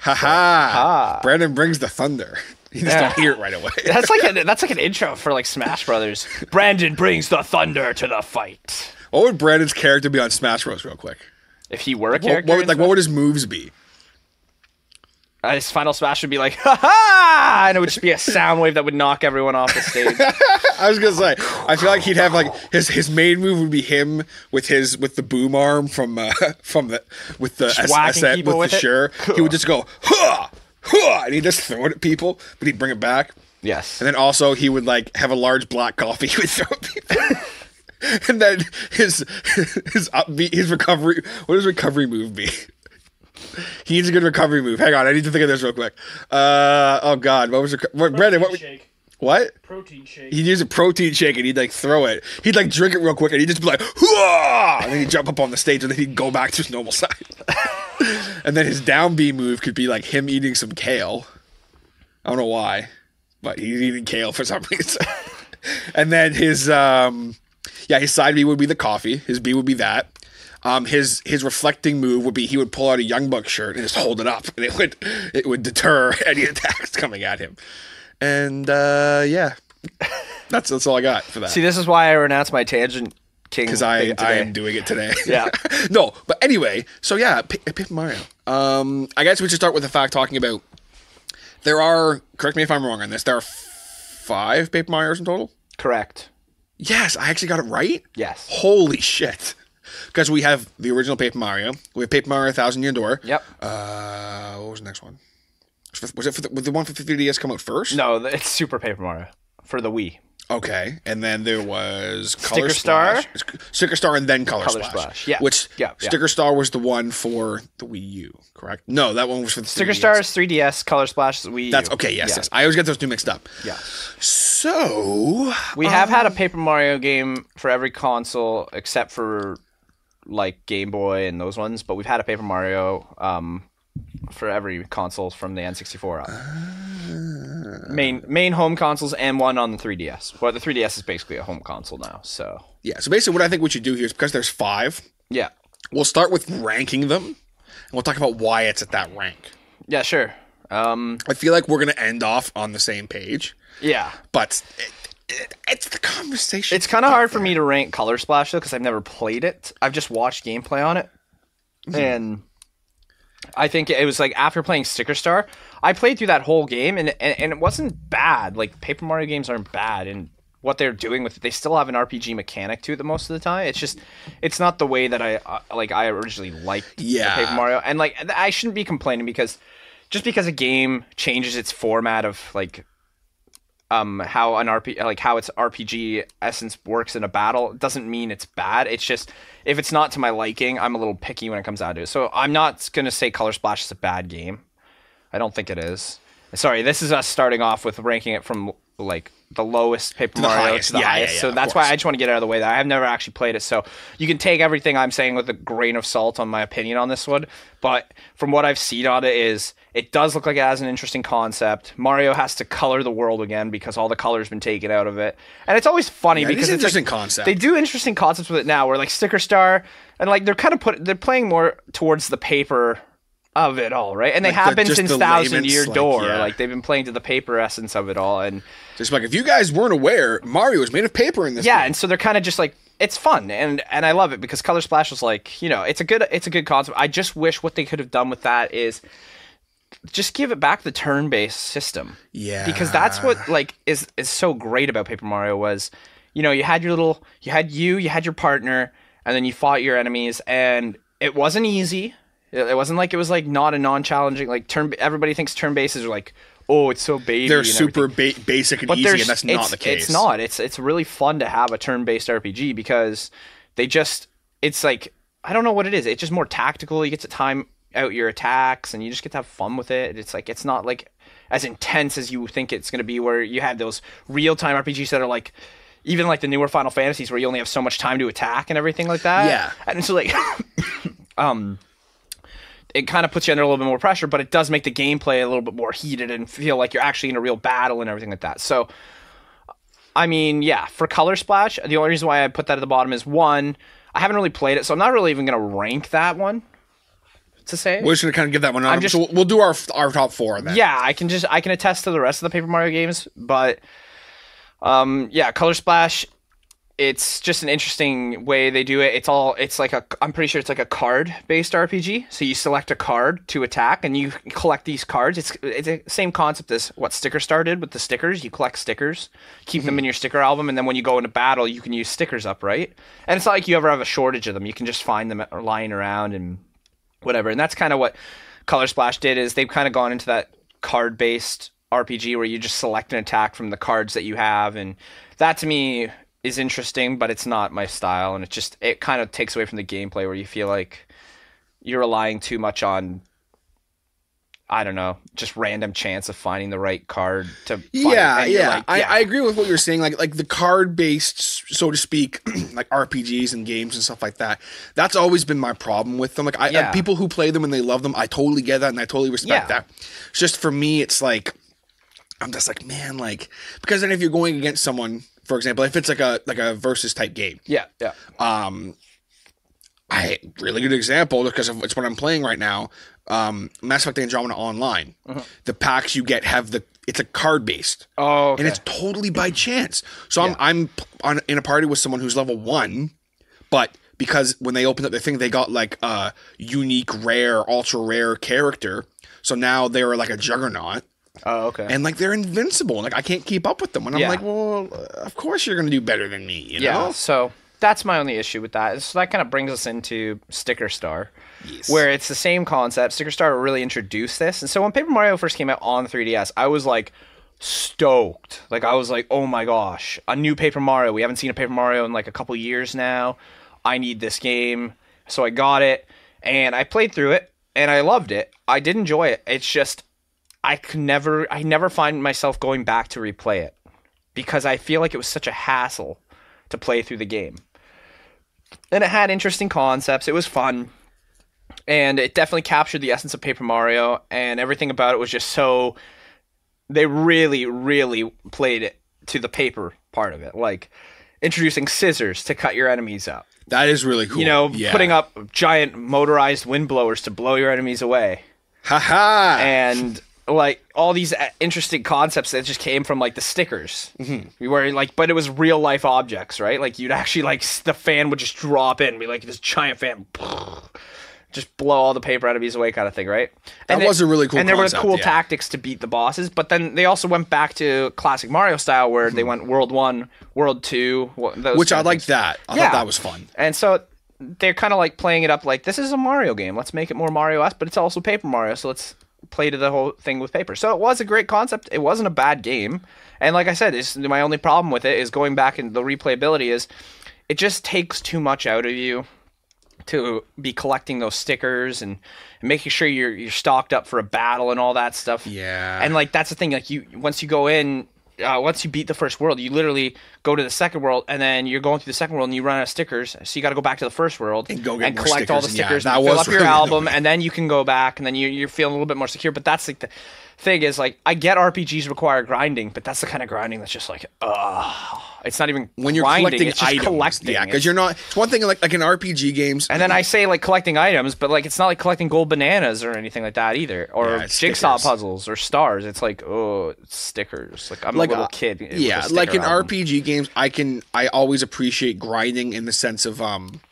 Haha! Brandon brings the thunder. You just Yeah. don't hear it right away. (laughs) That's like a, that's like an intro for like Smash Brothers. Brandon brings the thunder to the fight. What would Brandon's character be on Smash Bros. Real quick? If he were a character, what would, in like, what would his moves be? uh, his final smash would be like ha ha, and it would just be a sound wave that would knock everyone off the stage. (laughs) I was gonna say, I feel like he'd have like his his main move would be him with his with the boom arm from uh, (laughs) from the with the S- S- people with the with it? sure. He would just go ha ha, and he'd just throw it at people, but he'd bring it back. yes. And then also he would like have a large black coffee (laughs) he would throw at people. (laughs) and then his his upbeat his recovery what does recovery move be? He needs a good recovery move. Hang on, I need to think of this real quick. Uh oh god, what was reco- what Brandon, what Protein shake. What? Protein shake. He'd use a protein shake and he'd like throw it. He'd like drink it real quick and he'd just be like, Hooah! and then he'd jump up on the stage and then he'd go back to his normal (laughs) size. and then his down B move could be like him eating some kale. I don't know why, but he's eating kale for some (laughs) reason. and then his um yeah, his side B would be the coffee. His B would be that. Um, his his reflecting move would be he would pull out a Young Buck shirt and just hold it up, and it would it would deter (laughs) any attacks coming at him. And uh, yeah, that's that's all I got for that. See, this is why I renounced my tangent king because I I am doing it today. Yeah. (laughs) no, but anyway, so yeah, P- Paper Mario. Um, I guess we should start with the fact talking about there are. Correct me if I'm wrong on this. There are five Paper Mario's in total. Correct. Yes, I actually got it right. Yes. Holy shit! Because we have the original Paper Mario. We have Paper Mario Thousand Year Door. Yep. Uh, what was the next one? Was it for the, the one for the 3DS come out first? No, it's Super Paper Mario for the Wii. Okay, and then there was Color Sticker Star? Splash. Sticker Star, and then Color, Color Splash. Splash, yeah. Which Yeah, yeah. Sticker Star was the one for the Wii U, correct? No, that one was for the Sticker 3DS. Star is 3DS, Color Splash is Wii. That's okay. Yes, Yeah. yes. I always get those two mixed up. Yeah. So We have had a Paper Mario game for every console except for like Game Boy and those ones, but we've had a Paper Mario um, for every console from the N64 up. Main main home consoles and one on the 3DS. But the 3DS is basically a home console now, so yeah. So basically, what I think we should do here is because there's five, yeah, we'll start with ranking them, and we'll talk about why it's at that rank. yeah, sure, um, I feel like we're gonna end off on the same page, yeah. but it, it, it's the conversation. It's kind of hard for me to rank Color Splash though because I've never played it. I've just watched gameplay on it, and I think it was like after playing Sticker Star, I played through that whole game and, and and it wasn't bad. Like Paper Mario games aren't bad and what they're doing with it, they still have an RPG mechanic to it the most of the time. It's just it's not the way that I uh, like I originally liked Yeah. Paper Mario. And like I shouldn't be complaining because just because a game changes its format of like um how an RP like how its RPG essence works in a battle doesn't mean it's bad. It's just if it's not to my liking, I'm a little picky when it comes down to it. So I'm not gonna say Color Splash is a bad game. I don't think it is. Sorry, this is us starting off with ranking it from like the lowest Paper Mario highest. to the Yeah, yeah, highest. yeah, so that's course. why I just want to get out of the way. That I've never actually played it, so you can take everything I'm saying with a grain of salt on my opinion on this one. But from what I've seen on it, is it does look like it has an interesting concept. Mario has to color the world again because all the color's been taken out of it, and it's always funny Yeah, because it's like- interesting concept. They do interesting concepts with it now, where like Sticker Star and like they're kind of put they're playing more towards the paper of it all, right? And they Like have been since Thousand Year like, Door. yeah. Like they've been playing to the paper essence of it all, and Just like if you guys weren't aware, Mario is made of paper in this. yeah, game. and so they're kind of just like it's fun, and and I love it because Color Splash was like you know it's a good it's a good concept. I just wish what they could have done with that is just give it back the turn-based system. Yeah. because that's what like is is so great about Paper Mario was, you know, you had your little, you had you, you had your partner, and then you fought your enemies, and it wasn't easy. It wasn't like it was like not a non-challenging like turn. Everybody thinks turn bases are like, oh, it's so baby. they're super ba- basic and But easy, and that's not the case. It's not. It's it's really fun to have a turn-based RPG because they just it's like I don't know what it is. It's just more tactical. You get to time out your attacks and you just get to have fun with it. It's like it's not like as intense as you think it's going to be where you have those real-time RPGs that are like even like the newer Final Fantasies where you only have so much time to attack and everything like that. Yeah. And so like (laughs) um it kind of puts you under a little bit more pressure, but it does make the gameplay a little bit more heated and feel like you're actually in a real battle and everything like that. So, I mean, yeah, for Color Splash, the only reason why I put that at the bottom is one, I haven't really played it, so I'm not really even going to rank that one to say. We're just gonna kind of give that one. I'm just- so we'll- we'll do our our top four then. yeah, I can just I can attest to the rest of the Paper Mario games, but um yeah, Color Splash it's just an interesting way they do it. It's all it's like a I'm pretty sure it's like a card based RPG. So you select a card to attack and you collect these cards. It's it's the same concept as what Sticker Star did with the stickers. You collect stickers, keep them mm-hmm. in your sticker album and then when you go into battle, you can use stickers up, right? And it's not like you ever have a shortage of them. You can just find them lying around and whatever. And that's kind of what Color Splash did is they've kind of gone into that card based RPG where you just select an attack from the cards that you have and that to me is interesting, but it's not my style and it just it kind of takes away from the gameplay where you feel like you're relying too much on I don't know, just random chance of finding the right card to. Yeah, And you're yeah. I, I agree with what you're saying. Like like the card based, so to speak, (clears throat) like RPGs and games and stuff like that. That's always been my problem with them. Like I, Yeah. I people who play them and they love them, I totally get that and I totally respect Yeah. that. It's just for me, it's like I'm just like man, like because then if you're going against someone, for example, if it's like a like a versus type game, yeah, yeah. um I really good example because of it's what I'm playing right now. Um Mass Effect Andromeda Online. The packs you get have the it's a card based. Oh, okay. And it's totally by chance. So I'm I'm on in a party with someone who's level 1, but because when they opened up the thing they got like a unique rare ultra rare character. So now they're like a juggernaut oh, okay. and like they're invincible. Like I can't keep up with them. And I'm like, "Well, of course you're going to do better than me, you Yeah, know?" so that's my only issue with that. So that kind of brings us into Sticker Star, where it's the same concept. Sticker Star really introduced this, and so when Paper Mario first came out on 3DS, I was like stoked. Like I was like, oh my gosh, a new Paper Mario. We haven't seen a Paper Mario in like a couple years now. I need this game, so I got it, and I played through it, and I loved it. I did enjoy it. It's just I could never, I never find myself going back to replay it because I feel like it was such a hassle to play through the game. And it had interesting concepts. It was fun. And it definitely captured the essence of Paper Mario and everything about it was just so they really really played it to the paper part of it. Like introducing scissors to cut your enemies up. That is really cool. You know, Yeah. putting up giant motorized wind blowers to blow your enemies away Ha ha! and like all these uh, interesting concepts that just came from like the stickers Mm-hmm. where like but it was real life objects right like you'd actually like the fan would just drop in and be like this giant fan (laughs) just blow all the paper out of his way kind of thing, right? That was a really cool And there were cool yeah. tactics to beat the bosses, but then they also went back to classic Mario style where they went World One, World Two, those. Which I liked that. I Yeah. thought that was fun. And so they're kind of like playing it up like this is a Mario game. Let's make it more Mario esque, but it's also Paper Mario. So let's play to the whole thing with paper. So it was a great concept. It wasn't a bad game. And like I said, my only problem with it is going back and the replayability is it just takes too much out of you to be collecting those stickers and, and making sure you're you're stocked up for a battle and all that stuff. Yeah. And like that's the thing. Like you once you go in, uh, once you beat the first world, you literally go to the second world, and then you're going through the second world, and you run out of stickers. So you got to go back to the first world And go get more collect all the stickers, and yeah, and fill up your album, and then you can go back, and then you, you're feeling a little bit more secure. But that's like the thing is like I get RPGs require grinding, but that's the kind of grinding that's just like, ugh. It's not even When you're grinding, collecting it's just items, collecting. yeah, because you're not. It's one thing like like in RPG games. and then I say like collecting items, but like it's not like collecting gold bananas or anything like that either, or Yeah, jigsaw stickers. puzzles or stars. It's like oh, stickers. Like I'm like a little uh, kid. Yeah, like in album. RPG games, I can I always appreciate grinding in the sense of um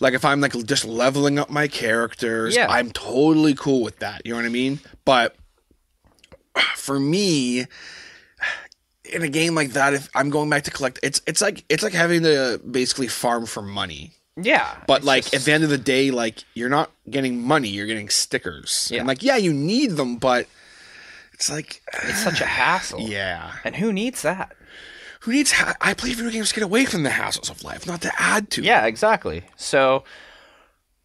like if I'm like just leveling up my characters, Yeah. I'm totally cool with that. You know what I mean? But (sighs) for me in a game like that if I'm going back to collect it's it's like it's like having to basically farm for money. Yeah, But like just- at the end of the day, like you're not getting money, you're getting stickers. Yeah. And like, yeah, you need them, but it's like (sighs) it's such a hassle. yeah. and who needs that? Who needs? Ha- I play video games to get away from the hassles of life, not to add to. Yeah, exactly. So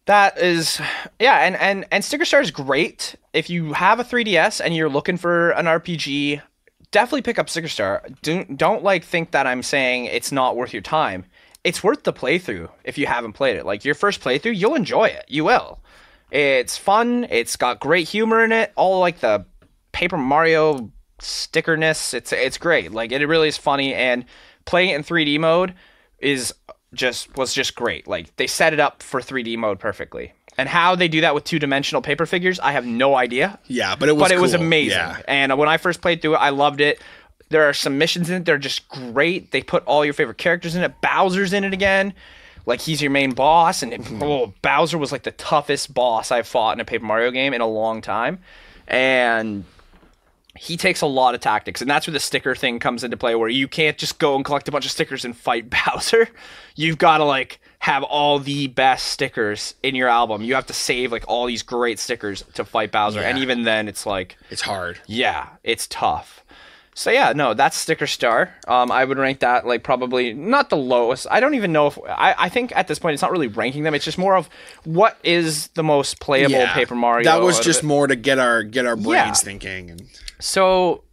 that is yeah, and and and Sticker Star is great if you have a 3DS and you're looking for an RPG. Definitely pick up Sticker Star. Don't don't like think that I'm saying it's not worth your time. It's worth the playthrough if you haven't played it. Like your first playthrough, you'll enjoy it. You will. It's fun. It's got great humor in it. All like the Paper Mario stickerness. It's it's great. Like it really is funny and playing it in 3D mode is just was just great. Like they set it up for 3D mode perfectly. And how they do that with two-dimensional paper figures, I have no idea. Yeah, but it was. but it was amazing. Yeah. And when I first played through it, I loved it. There are some missions in it they're just great. They put all your favorite characters in it. Bowser's in it again. Like he's your main boss, and it, Mm-hmm. oh, Bowser was like the toughest boss I've fought in a Paper Mario game in a long time, and he takes a lot of tactics, and that's where the sticker thing comes into play, where you can't just go and collect a bunch of stickers and fight (laughs) Bowser. You've got to like have all the best stickers in your album. You have to save like all these great stickers to fight Bowser, and even then, it's like It's hard. yeah, it's tough. So yeah, no, that's Sticker Star. Um, I would rank that like probably not the lowest. I don't even know if I, I think at this point it's not really ranking them. It's just more of what is the most playable Yeah. Paper Mario. That was just more to get our get our brains Yeah. thinking. And So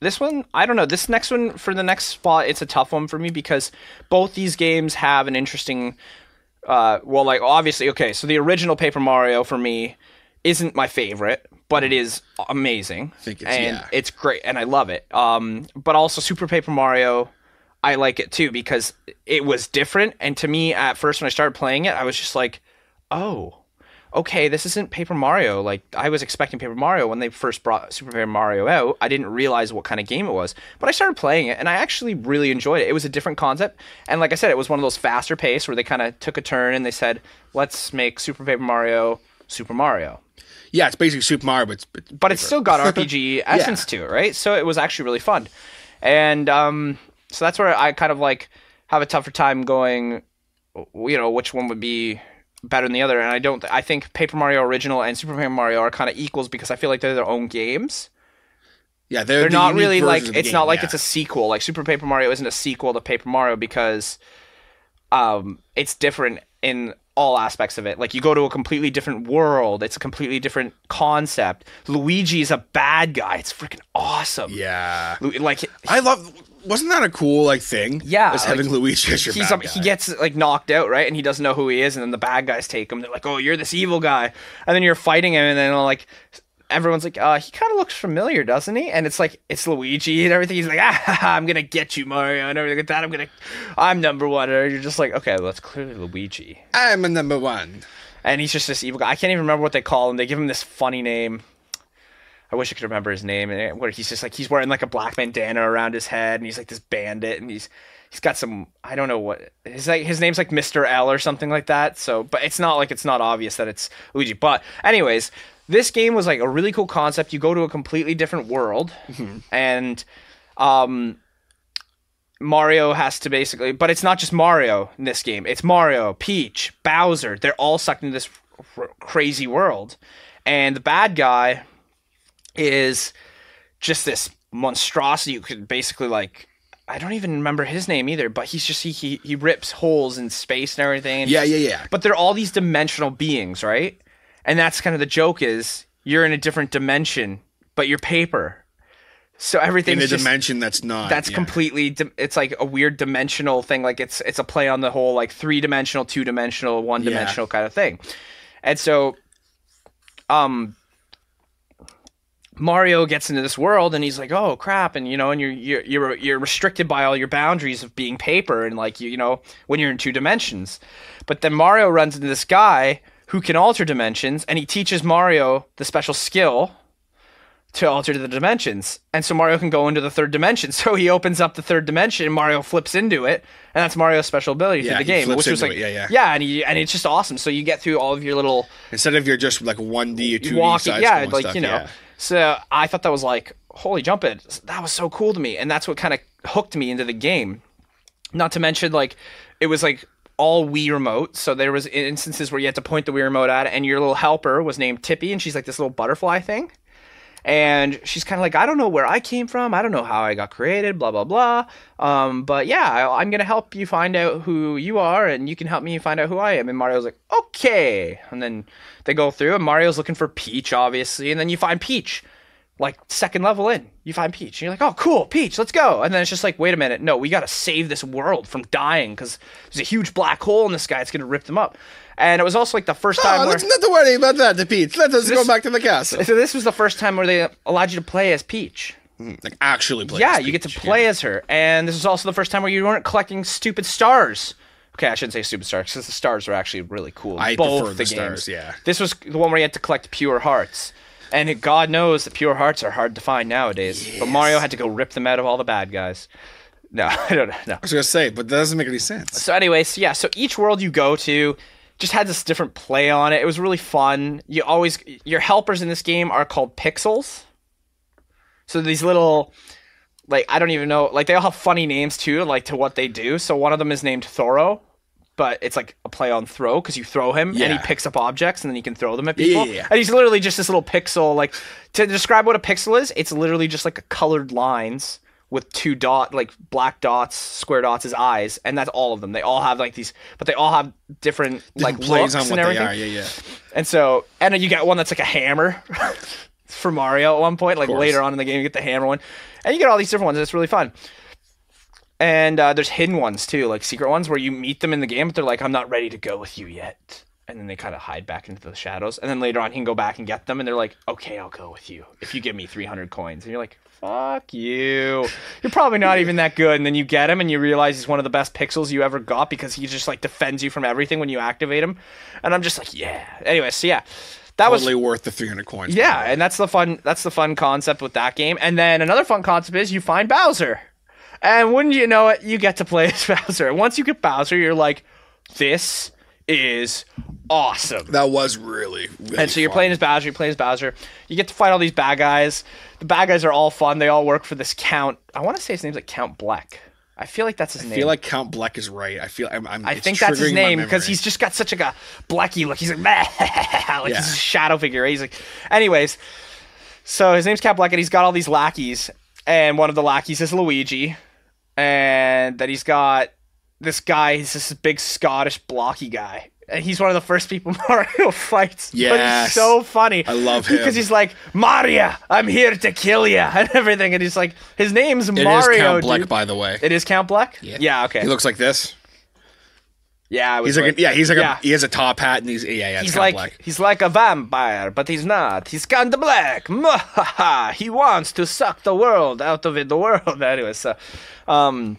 this one, I don't know. This next one for the next spot, it's a tough one for me because both these games have an interesting. Uh, well, like obviously, okay. So the original Paper Mario for me isn't my favorite, but it is amazing. think it's- and yeah. it's great, and I love it. Um, but also Super Paper Mario. I like it too because it was different, and to me, at first when I started playing it, I was just like, "Oh, okay, this isn't Paper Mario. Like I was expecting Paper Mario when they first brought Super Paper Mario out. I didn't realize what kind of game it was. But I started playing it and I actually really enjoyed it. It was a different concept. And like I said, it was one of those faster pace where they kind of took a turn and they said, "Let's make Super Paper Mario Super Mario." yeah, it's basically Super Mario, but it's, But it's still got RPG (laughs) essence to it, right? So it was actually really fun. And um so that's where I kind of like have a tougher time going you know, which one would be better than the other. And I don't. I think Paper Mario Original and Super Paper Mario are kind of equals because I feel like they're their own games. yeah, they're, They're the not really like. versions of the It's game, not like yeah. it's a sequel. Like Super Paper Mario isn't a sequel to Paper Mario because, um, it's different in all aspects of it. Like you go to a completely different world. It's a completely different concept. Luigi's a bad guy. It's freaking awesome. yeah. Like I love. Wasn't that a cool like thing? Yeah, just having like, Luigi as your he's bad a, he gets like knocked out right? And he doesn't know who he is and then the bad guys take him. They're like oh you're this evil guy. And then you're fighting him and then like everyone's like uh he kind of looks familiar doesn't he? And it's like it's luigi and everything. He's like ah i'm gonna get you mario and everything like that. I'm gonna i'm number one. And you're just like okay well, that's clearly luigi. I'm a number one. and he's just this evil guy. I can't even remember what they call him. They give him this funny name I wish I could remember his name. And where he's just like he's wearing like a black bandana around his head, and he's like this bandit, and he's he's got some I don't know what his like his name's like Mr. L or something like that. So, but it's not like it's not obvious that it's Luigi. But anyways, this game was like a really cool concept. You go to a completely different world, and um, Mario has to basically, but it's not just Mario in this game. It's Mario, Peach, Bowser. They're all sucked into this r- crazy world, and the bad guy is just this monstrosity. You could basically like. I don't even remember his name either, but he's just he he, he rips holes in space and everything. and Yeah, just- yeah, yeah. But they're all these dimensional beings, right? And that's kind of the joke is you're in a different dimension, but you're paper. So everything in a just, dimension that's not. that's yeah. completely it's like a weird dimensional thing like it's it's a play on the whole like three dimensional two dimensional one dimensional kind of thing and so um Mario gets into this world and he's like, "Oh crap!" and you know, and you're you're you're you're restricted by all your boundaries of being paper and like you you know when you're in two dimensions. But then Mario runs into this guy who can alter dimensions, and he teaches Mario the special skill to alter the dimensions. And so Mario can go into the third dimension. (laughs) So he opens up the third dimension and Mario flips into it. And that's Mario's special ability Yeah, through the game. Which was like it, yeah, yeah. Yeah, and he and it's just awesome. So you get through all of your little Instead of you're just like one D or two D yeah, like stuff, you know. yeah. So I thought that was like, holy jump it. That was so cool to me. And that's what kind of hooked me into the game. Not to mention like it was like all Wii remote. So there was instances where you had to point the Wii remote at it, and your little helper was named Tippy, and she's like this little butterfly thing and she's kind of like, I don't know where I came from. I don't know how I got created, blah, blah, blah. Um, but yeah, I, I'm going to help you find out who you are, and you can help me find out who I am. And Mario's like, okay. And then they go through, and Mario's looking for Peach, obviously. And then you find Peach, like second level in. You find Peach, and you're like, oh, cool, Peach, let's go. And then it's just like, wait a minute. No, we got to save this world from dying because there's a huge black hole in the sky. It's going to rip them up. And it was also like the first oh, time Oh, where. let's not to worry about that, the Pete. Let us go back to the castle. So this was the first time where they allowed you to play as Peach. Hmm, like actually play. Yeah, you get to Peach, play as her, and this is also the first time where you weren't collecting stupid stars. Okay, I shouldn't say stupid stars because the stars are actually really cool. I Both prefer the games. stars, yeah. This was the one where you had to collect pure hearts, and God knows that pure hearts are hard to find nowadays. But Mario had to go rip them out of all the bad guys. No, (laughs) I don't know. No. I was gonna say, but that doesn't make any sense. So, anyways, yeah. So each world you go to just had this different play on it. It was really fun. You always your helpers in this game are called pixels. So these little, like I don't even know, like they all have funny names too, like to what they do. So one of them is named Thoreau, but it's like a play on throw because you throw him and he picks up objects and then he can throw them at people. yeah, yeah. And he's literally just this little pixel. Like to describe what a pixel is, it's literally just like a colored lines with two dot like black dots, square dots as eyes, and that's all of them. They all have like these, but they all have different, like plays looks on and everything. are. Yeah, yeah. And so, and then you get one that's like a hammer (laughs) for Mario at one point. Like later on in the game, you get the hammer one, and you get all these different ones. and It's really fun. And uh, there's hidden ones too, like secret ones where you meet them in the game, but they're like, "I'm not ready to go with you yet," and then they kind of hide back into the shadows. And then later on, he can go back and get them, and they're like, "Okay, I'll go with you if you give me 300 coins." And you're like, "Fuck you! You're probably not even that good." And then you get him, and you realize he's one of the best pixels you ever got because he just like defends you from everything when you activate him. And I'm just like, "Yeah." Anyway, so yeah, that was Totally worth the 300 coins. yeah, and that's the fun. That's the fun concept with that game. And then another fun concept is you find Bowser, and wouldn't you know it, you get to play (laughs) as Bowser. And once you get Bowser, you're like, this is awesome. That was really, really And so you're fun. playing as Bowser, you're playing as Bowser. You get to fight all these bad guys. The bad guys are all fun. They all work for this Count. I want to say his name's like Count Black. I feel like that's his I name. I feel like Count Black is right. I feel I'm. I'm I think that's his name because he's just got such like a blacky look. He's like, (laughs) like Yeah. he's a shadow figure. He's like, anyways. So his name's Count Black, and he's got all these lackeys, and one of the lackeys is Luigi, and then he's got this guy. He's this big Scottish blocky guy. And he's one of the first people (laughs) Mario fights. Yeah, he's so funny. I love him. Because he's like, Mario, I'm here to kill you, (laughs) and everything. And he's like, his name's It is Mario. Count Black, dude. by the way. It is Count Black? Yeah, yeah okay. He looks like this. yeah, He's like, right. a, yeah, he's like Yeah. a, he has a top hat and he's yeah, yeah. It's He's like Black. he's like a vampire, but he's not. He's kind of black. He wants to suck the world out of it. The world, (laughs) anyway. So, um,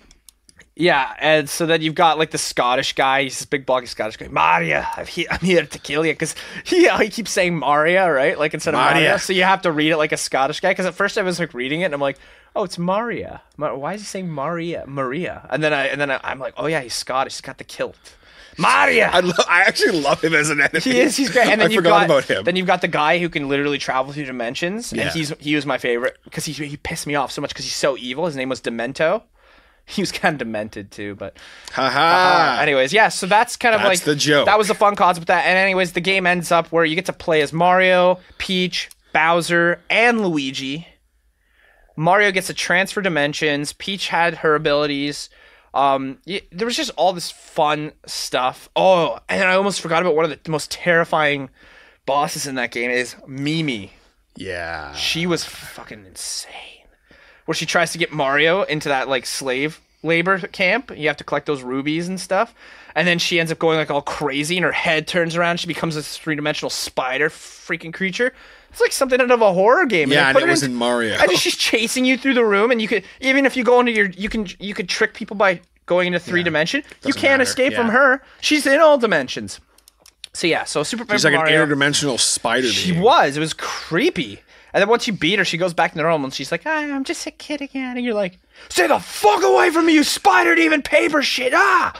yeah, and so then you've got like the Scottish guy. He's this big blocky Scottish guy. Maria, I'm here, I'm here to kill you because he he keeps saying Maria, right? Like instead of Maria. Maria. So you have to read it like a Scottish guy. Because at first I was like reading it and I'm like, oh, it's Maria. Ma- Why is he saying Maria? Maria. And then I and then I, I'm like, oh yeah, he's Scottish. He's got the kilt. Maria. I, I actually love him as an enemy. He is. He's great. And (laughs) then I you've forgot got about him. then you've got the guy who can literally travel through dimensions, Yeah. and he's he was my favorite because he he pissed me off so much because he's so evil. His name was Dimentio. (laughs) He was kind of demented too, but Haha. uh, anyways, yeah. So that's kind of That's like the joke. That was the fun concept. With that and anyways, the game ends up where you get to play as Mario, Peach, Bowser, and Luigi. Mario gets to transfer dimensions. Peach had her abilities. Um, y- there was just all this fun stuff. Oh, and I almost forgot about one of the most terrifying bosses in that game is Mimi. yeah. She was fucking insane. Where she tries to get Mario into that like slave labor camp. You have to collect those rubies and stuff. And then she ends up going like all crazy and her head turns around. She becomes this three dimensional spider freaking creature. It's like something out of a horror game. Yeah, and put it was into- in Mario. and she's chasing you through the room, and you could even if you go into your you can you could trick people by going into three dimension. You can't matter, escape from her. She's in all dimensions. So yeah, so Super She's Paper like Mario. an interdimensional spider. She being. was. It was creepy. And then once you beat her, she goes back to normal and she's like, "Ah, I'm just a kid again. And you're like, stay the fuck away from me, you spider demon paper shit. Ah.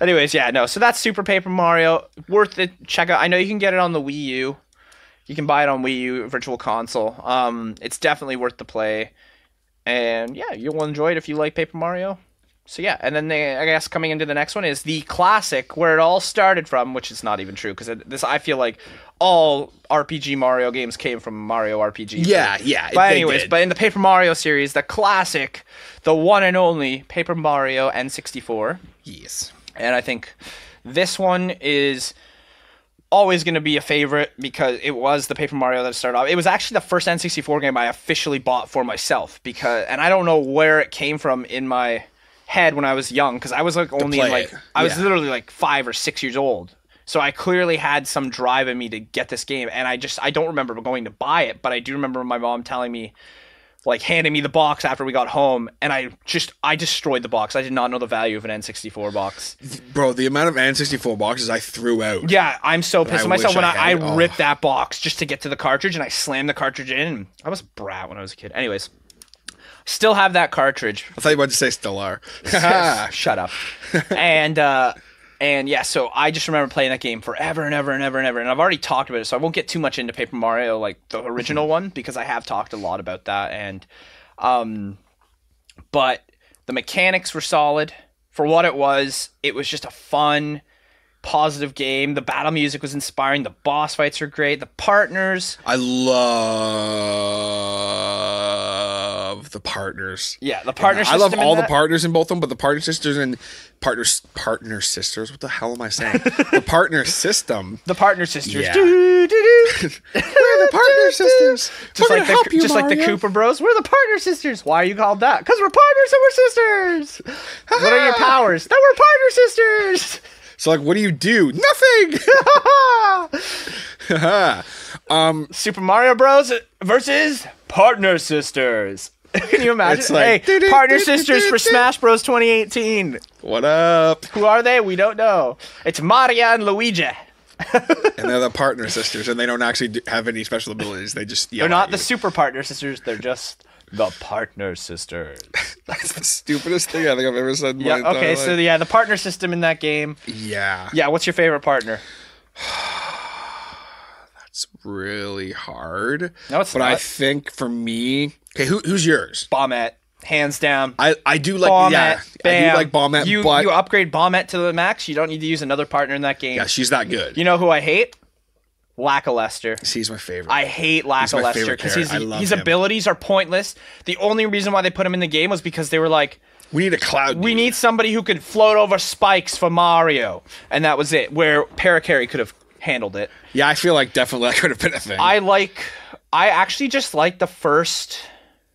Anyways, yeah, no. So that's Super Paper Mario. Worth it. Check out. I know you can get it on the Wii U. You can buy it on Wii U Virtual Console. Um, it's definitely worth the play. And yeah, you'll enjoy it if you like Paper Mario. So yeah, and then they, I guess coming into the next one is the classic where it all started from, which is not even true because this I feel like all RPG Mario games came from Mario RPG. Yeah, yeah, But anyways, did. but in the Paper Mario series, the classic, the one and only Paper Mario N64, Yes. and I think this one is always going to be a favorite because it was the Paper Mario that started off. It was actually the first N64 game I officially bought for myself because, and I don't know where it came from in my head when I was young because I was like only in like it. I was Yeah. literally like five or six years old. So I clearly had some drive in me to get this game, and I just I don't remember going to buy it, but I do remember my mom telling me like handing me the box after we got home and I just I destroyed the box. I did not know the value of an N64 box. Bro, the amount of N64 boxes I threw out. Yeah, I'm so pissed at myself when I I, I, had- oh. ripped that box just to get to the cartridge and I slammed the cartridge in. I was a brat when I was a kid. Anyways, still have that cartridge. I thought you were about to say still are. (laughs) Shut up. and uh and yeah, so I just remember playing that game forever and ever and ever and ever. And I've already talked about it, so I won't get too much into Paper Mario like the original (laughs) one because I have talked a lot about that. And um, but the mechanics were solid for what it was. It was just a fun, positive game. The battle music was inspiring. The boss fights were great. The partners, I love the partners. yeah, the partner. I love all the that- partners in both of them, but the partner sisters and partners partner sisters. What the hell am I saying? the (laughs) partner system. The partner sisters. Yeah. Do, do, do. We're the partner (laughs) sisters. Just We're like the help you, just like the Koopa Bros. We're the partner sisters. Why are you called that? Because we're partners and we're sisters. (laughs) what are your powers? That we're partner sisters. So like, what do you do? Nothing. Um, Super Mario Bros. versus partner sisters. (laughs) Can you imagine? It's like, hey, partner sisters for Smash Bros. 2018. what up? Who are they? We don't know. It's Maria and Luigi. (laughs) And they're the partner sisters, and they don't actually do, have any special abilities. They just they're not the super partner sisters. They're just the partner sisters. (laughs) That's the stupidest thing I think I've ever said. In Yeah. Okay. So life. yeah, the partner system in that game. yeah, Yeah. What's your favorite partner? (sighs) That's really hard. No, it's but I think for me, okay, who, who's yours? Bombette, hands down. I, I do like Bombette, yeah, bam. I do like You but you upgrade Bombette to the max. You don't need to use another partner in that game. yeah, she's that good. You know who I hate? Lakilester. She's my favorite. I hate favorite because his, character. I love his him. abilities are pointless. The only reason why they put him in the game was because they were like, we need a cloud. we dude. need somebody who could float over spikes for Mario, and that was it. Where Parakarry could have handled it. Yeah, I feel like definitely (laughs) that could have been a thing. I like. I actually just like the first.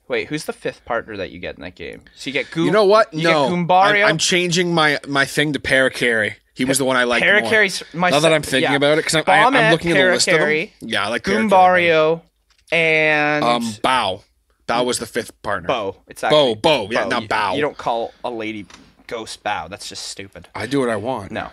Wait, who's the fifth partner that you get in that game? So you get Goom. you know what? You no. I'm, I'm changing my my thing to Parakarry. He was the one I liked more. My Now that I'm thinking yeah. about it, because I'm, I, I'm looking at the list of them. Yeah, I like. Goombario, and Um, Bow. That was the fifth partner. Bow. It's Bo, actually Bo, yeah, not You- Bow. You don't call a lady ghost Bow. That's just stupid. I do what I want. No.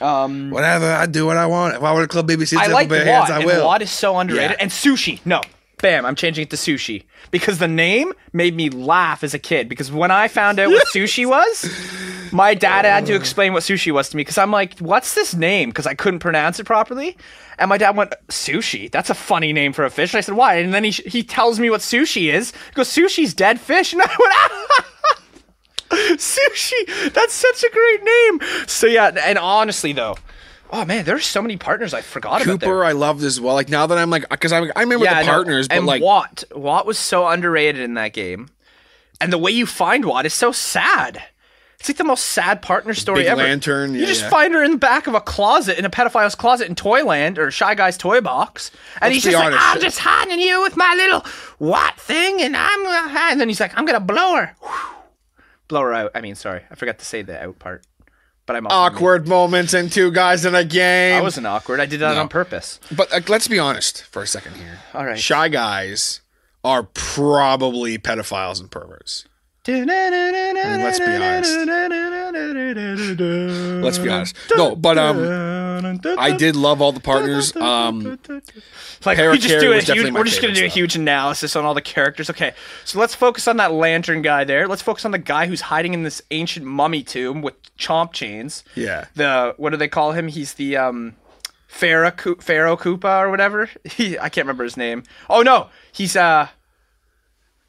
Um, Whatever, I do what I want. If I were a club BBC, I like Watt, hands, I and will. Watt is so underrated. Yeah. And Sushi, no. Bam, I'm changing it to sushi because the name made me laugh as a kid. Because when I found out what sushi (laughs) was, my dad had to explain what sushi was to me because I'm like, what's this name? Because I couldn't pronounce it properly. And my dad went, sushi? That's a funny name for a fish. And I said, why? And then he, he tells me what sushi is. He goes, sushi's dead fish. (laughs) And I went, ah! (laughs) sushi. That's such a great name. So yeah, and honestly though, oh man, there's so many partners I forgot about. Kooper, I loved as well. Like now that I'm like, because I, I remember the no, partners, but and like, Watt, Watt was so underrated in that game, and the way you find Watt is so sad. It's like the most sad partner story Big ever. Lantern, you just yeah. find her in the back of a closet in a pedophile's closet in Toyland or Shy Guy's toy box, and Let's he's just honest. like, "I'm just hiding you with my little Watt thing, and I'm. And then he's like, "I'm gonna blow her, blow her out." I mean, sorry, I forgot to say the out part, but I'm awkward moments and two guys in a game. I wasn't awkward. I did that No. on purpose. But uh, let's be honest for a second here. All right. Shy guys are probably pedophiles and perverts. let's be honest. Let's be honest. No, but um, I did love all the partners. Um, Like we just do a huge, we're just gonna do a huge analysis on all the characters. Okay, so let's focus on that lantern guy there. Let's focus on the guy who's hiding in this ancient mummy tomb with chomp chains. Yeah. The what do they call him? He's the um, Pharaoh Pharaoh Koopa or whatever. (laughs) He I can't remember his name. Oh no, he's uh,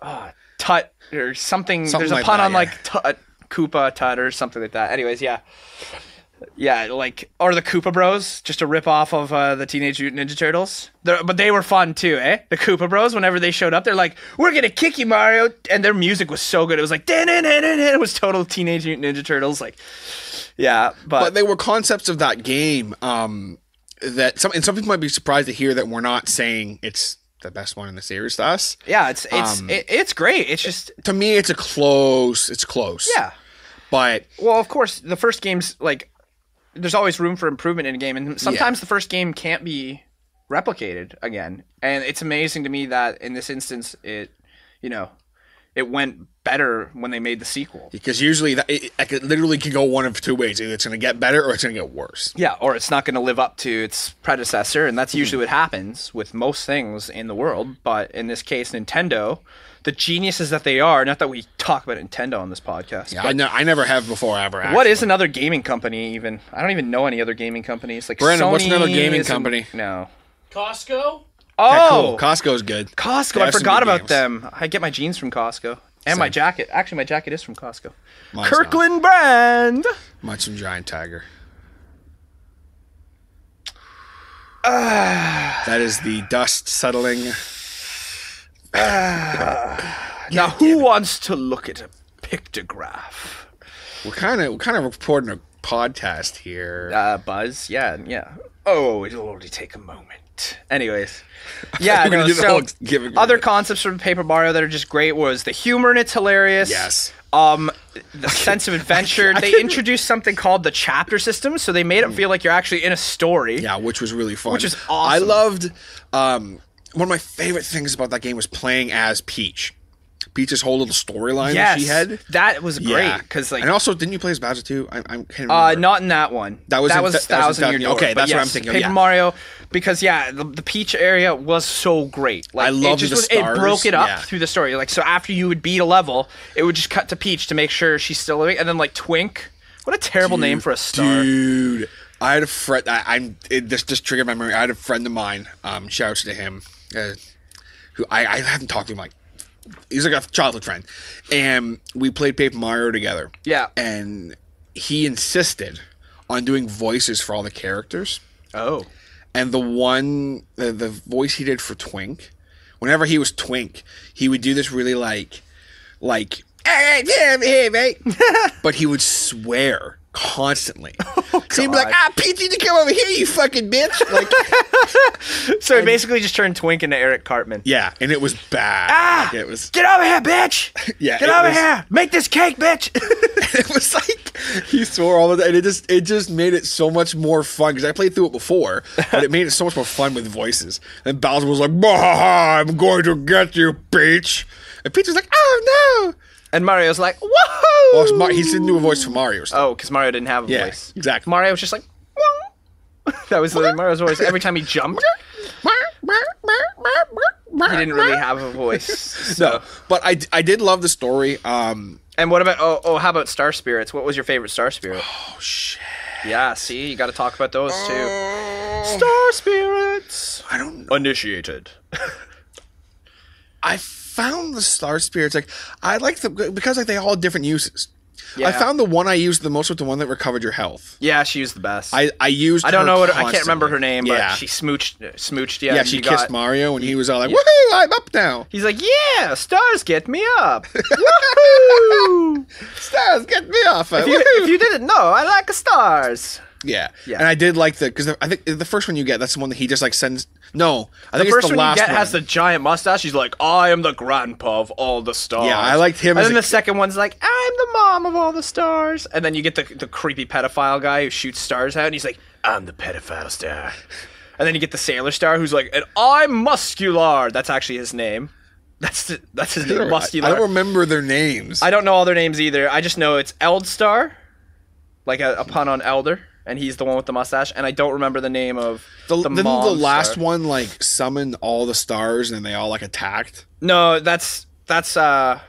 uh Tut or something. Something There's a like pun that, on yeah. like Tut Koopa Tut or something like that. Anyways, yeah. Yeah, like or the Koopa Bros, just a rip off of uh, the Teenage Mutant Ninja Turtles. They're, but they were fun too, eh? The Koopa Bros, whenever they showed up, they're like, "We're gonna kick you, Mario," and their music was so good. It was like, it was total Teenage Mutant Ninja Turtles. Like, yeah, but, but they were concepts of that game. Um, that some and some people might be surprised to hear that we're not saying it's the best one in the series to us. yeah, it's it's um, it, it's great. It's just To me, it's a close. It's close. yeah. But Well, of course, the first game's like there's always room for improvement in a game, and sometimes the first game can't be replicated again. And it's amazing to me that in this instance, it you know it went better when they made the sequel. because usually that it, it could- literally can go one of two ways. Either it's going to get better or it's going to get worse. Yeah, or it's not going to live up to its predecessor, and that's mm-hmm. usually what happens with most things in the world. But in this case, Nintendo, the geniuses that they are, not that we talk about Nintendo on this podcast. Yeah, but I, ne- I never have before ever. What actually. is another gaming company even? I don't even know any other gaming companies. Like Brandon, what's another gaming company? No. Costco. Oh, Costco's good. Costco. They I forgot about games. them. I get my jeans from Costco. And my jacket. Actually, my jacket is from Costco. Mine's Kirkland brand. Much some giant tiger. Ah. that is the dust settling. Now, who wants to look at a pictograph? We're kind of we're kind of recording a podcast here. Uh, Buzz. Yeah, yeah. Oh, it'll only take a moment. Anyways, (laughs) yeah. you were gonna no, so other concepts from Paper Mario that are just great was the humor and it's hilarious. Yes. Um, the (laughs) sense of adventure. they introduced something called the chapter system, so they made it feel like you're actually in a story. Yeah, which was really fun. Which is awesome. I loved. Um, one of my favorite things about that game was playing as Peach. Peach's whole little storyline that she had. that was great Yeah. because like and also, didn't you play as Bowser too? I, I can't. Uh, not in that one. That was that in was Th- that was Thousand Year Thousand- Door. okay, that's what I'm thinking of, Paper yeah. Mario, because yeah, the, the Peach area was so great. Like I it loved just the was, It broke it up yeah. through the story. Like so, after you would beat a level, it would just cut to Peach to make sure she's still living, and then like Twink. What a terrible name for a star. Dude, I had a friend. I, I'm it, this just triggered my memory. I had a friend of mine. Um, shouts to him. Uh, who I, I haven't talked to him like he's like a childhood friend, and we played Paper Mario together. Yeah. and he insisted on doing voices for all the characters. Oh, And the one, the, the voice he did for Twink, whenever he was Twink, he would do this really like, like, hey, yeah, hey, mate. (laughs) but he would swear constantly. (laughs) so he'd be like, ah, Pete, you need to come over here, you fucking bitch. Like, (laughs) so he basically just turned Twink into Eric Cartman. yeah, and it was bad. Ah! Like, it was, Get over here, bitch! (laughs) Yeah, get over was- here! Make this cake, bitch! it was like he swore all of that, and it just, it just made it so much more fun because I played through it before, but it made it so much more fun with voices. And Bowser was like, "Bah, I'm going to get you, Peach. And Peach was like, oh no. And Mario's like, woohoo! Well, Mar- he didn't do a voice for Mario. So. Oh, because Mario didn't have a Yeah, voice. exactly. Mario was just like, (laughs) that was Mario's voice every time he jumped. he didn't really have a voice. (laughs) No, but I, I did love the story. Um, And what about oh oh how about Star Spirits? What was your favorite Star Spirit? Oh shit. Yeah, see, you got to talk about those too. Star Spirits. I don't know. Initiated. (laughs) I found the star spirits like I like the because like they all had different uses. I found the one I used the most with the one that recovered your health. Yeah, she was the best. I I used. I don't know what I can't remember her name, but yeah. she smooched uh, smooched. yeah, Yeah, she kissed got- Mario and he was all like, "Woohoo! I'm up now." He's like, yeah, stars get me up. (laughs) Woohoo! Stars, get me off. if, you, if you didn't know, I like the stars. yeah. Yeah. and I did like the because I think the first one you get that's the one that he just like sends. No, I The think first it's the one last you get one. has the giant mustache. He's like, I am the grandpa of all the stars. Yeah, I liked him And then the second one's like, I'm the mom of all the stars. And then you get the the creepy pedophile guy who shoots stars out, and he's like, I'm the pedophile star. And then you get the sailor star who's like, and I'm Muskular. That's actually his name. That's the, that's his I name, Muskular. I don't remember their names. I don't know all their names either. I just know it's Eldstar, like a, a pun on Elder, and he's the one with the mustache. And I don't remember the name of the, the, didn't the last star. one like summoned all the stars and then they all like attacked. No, that's that's uh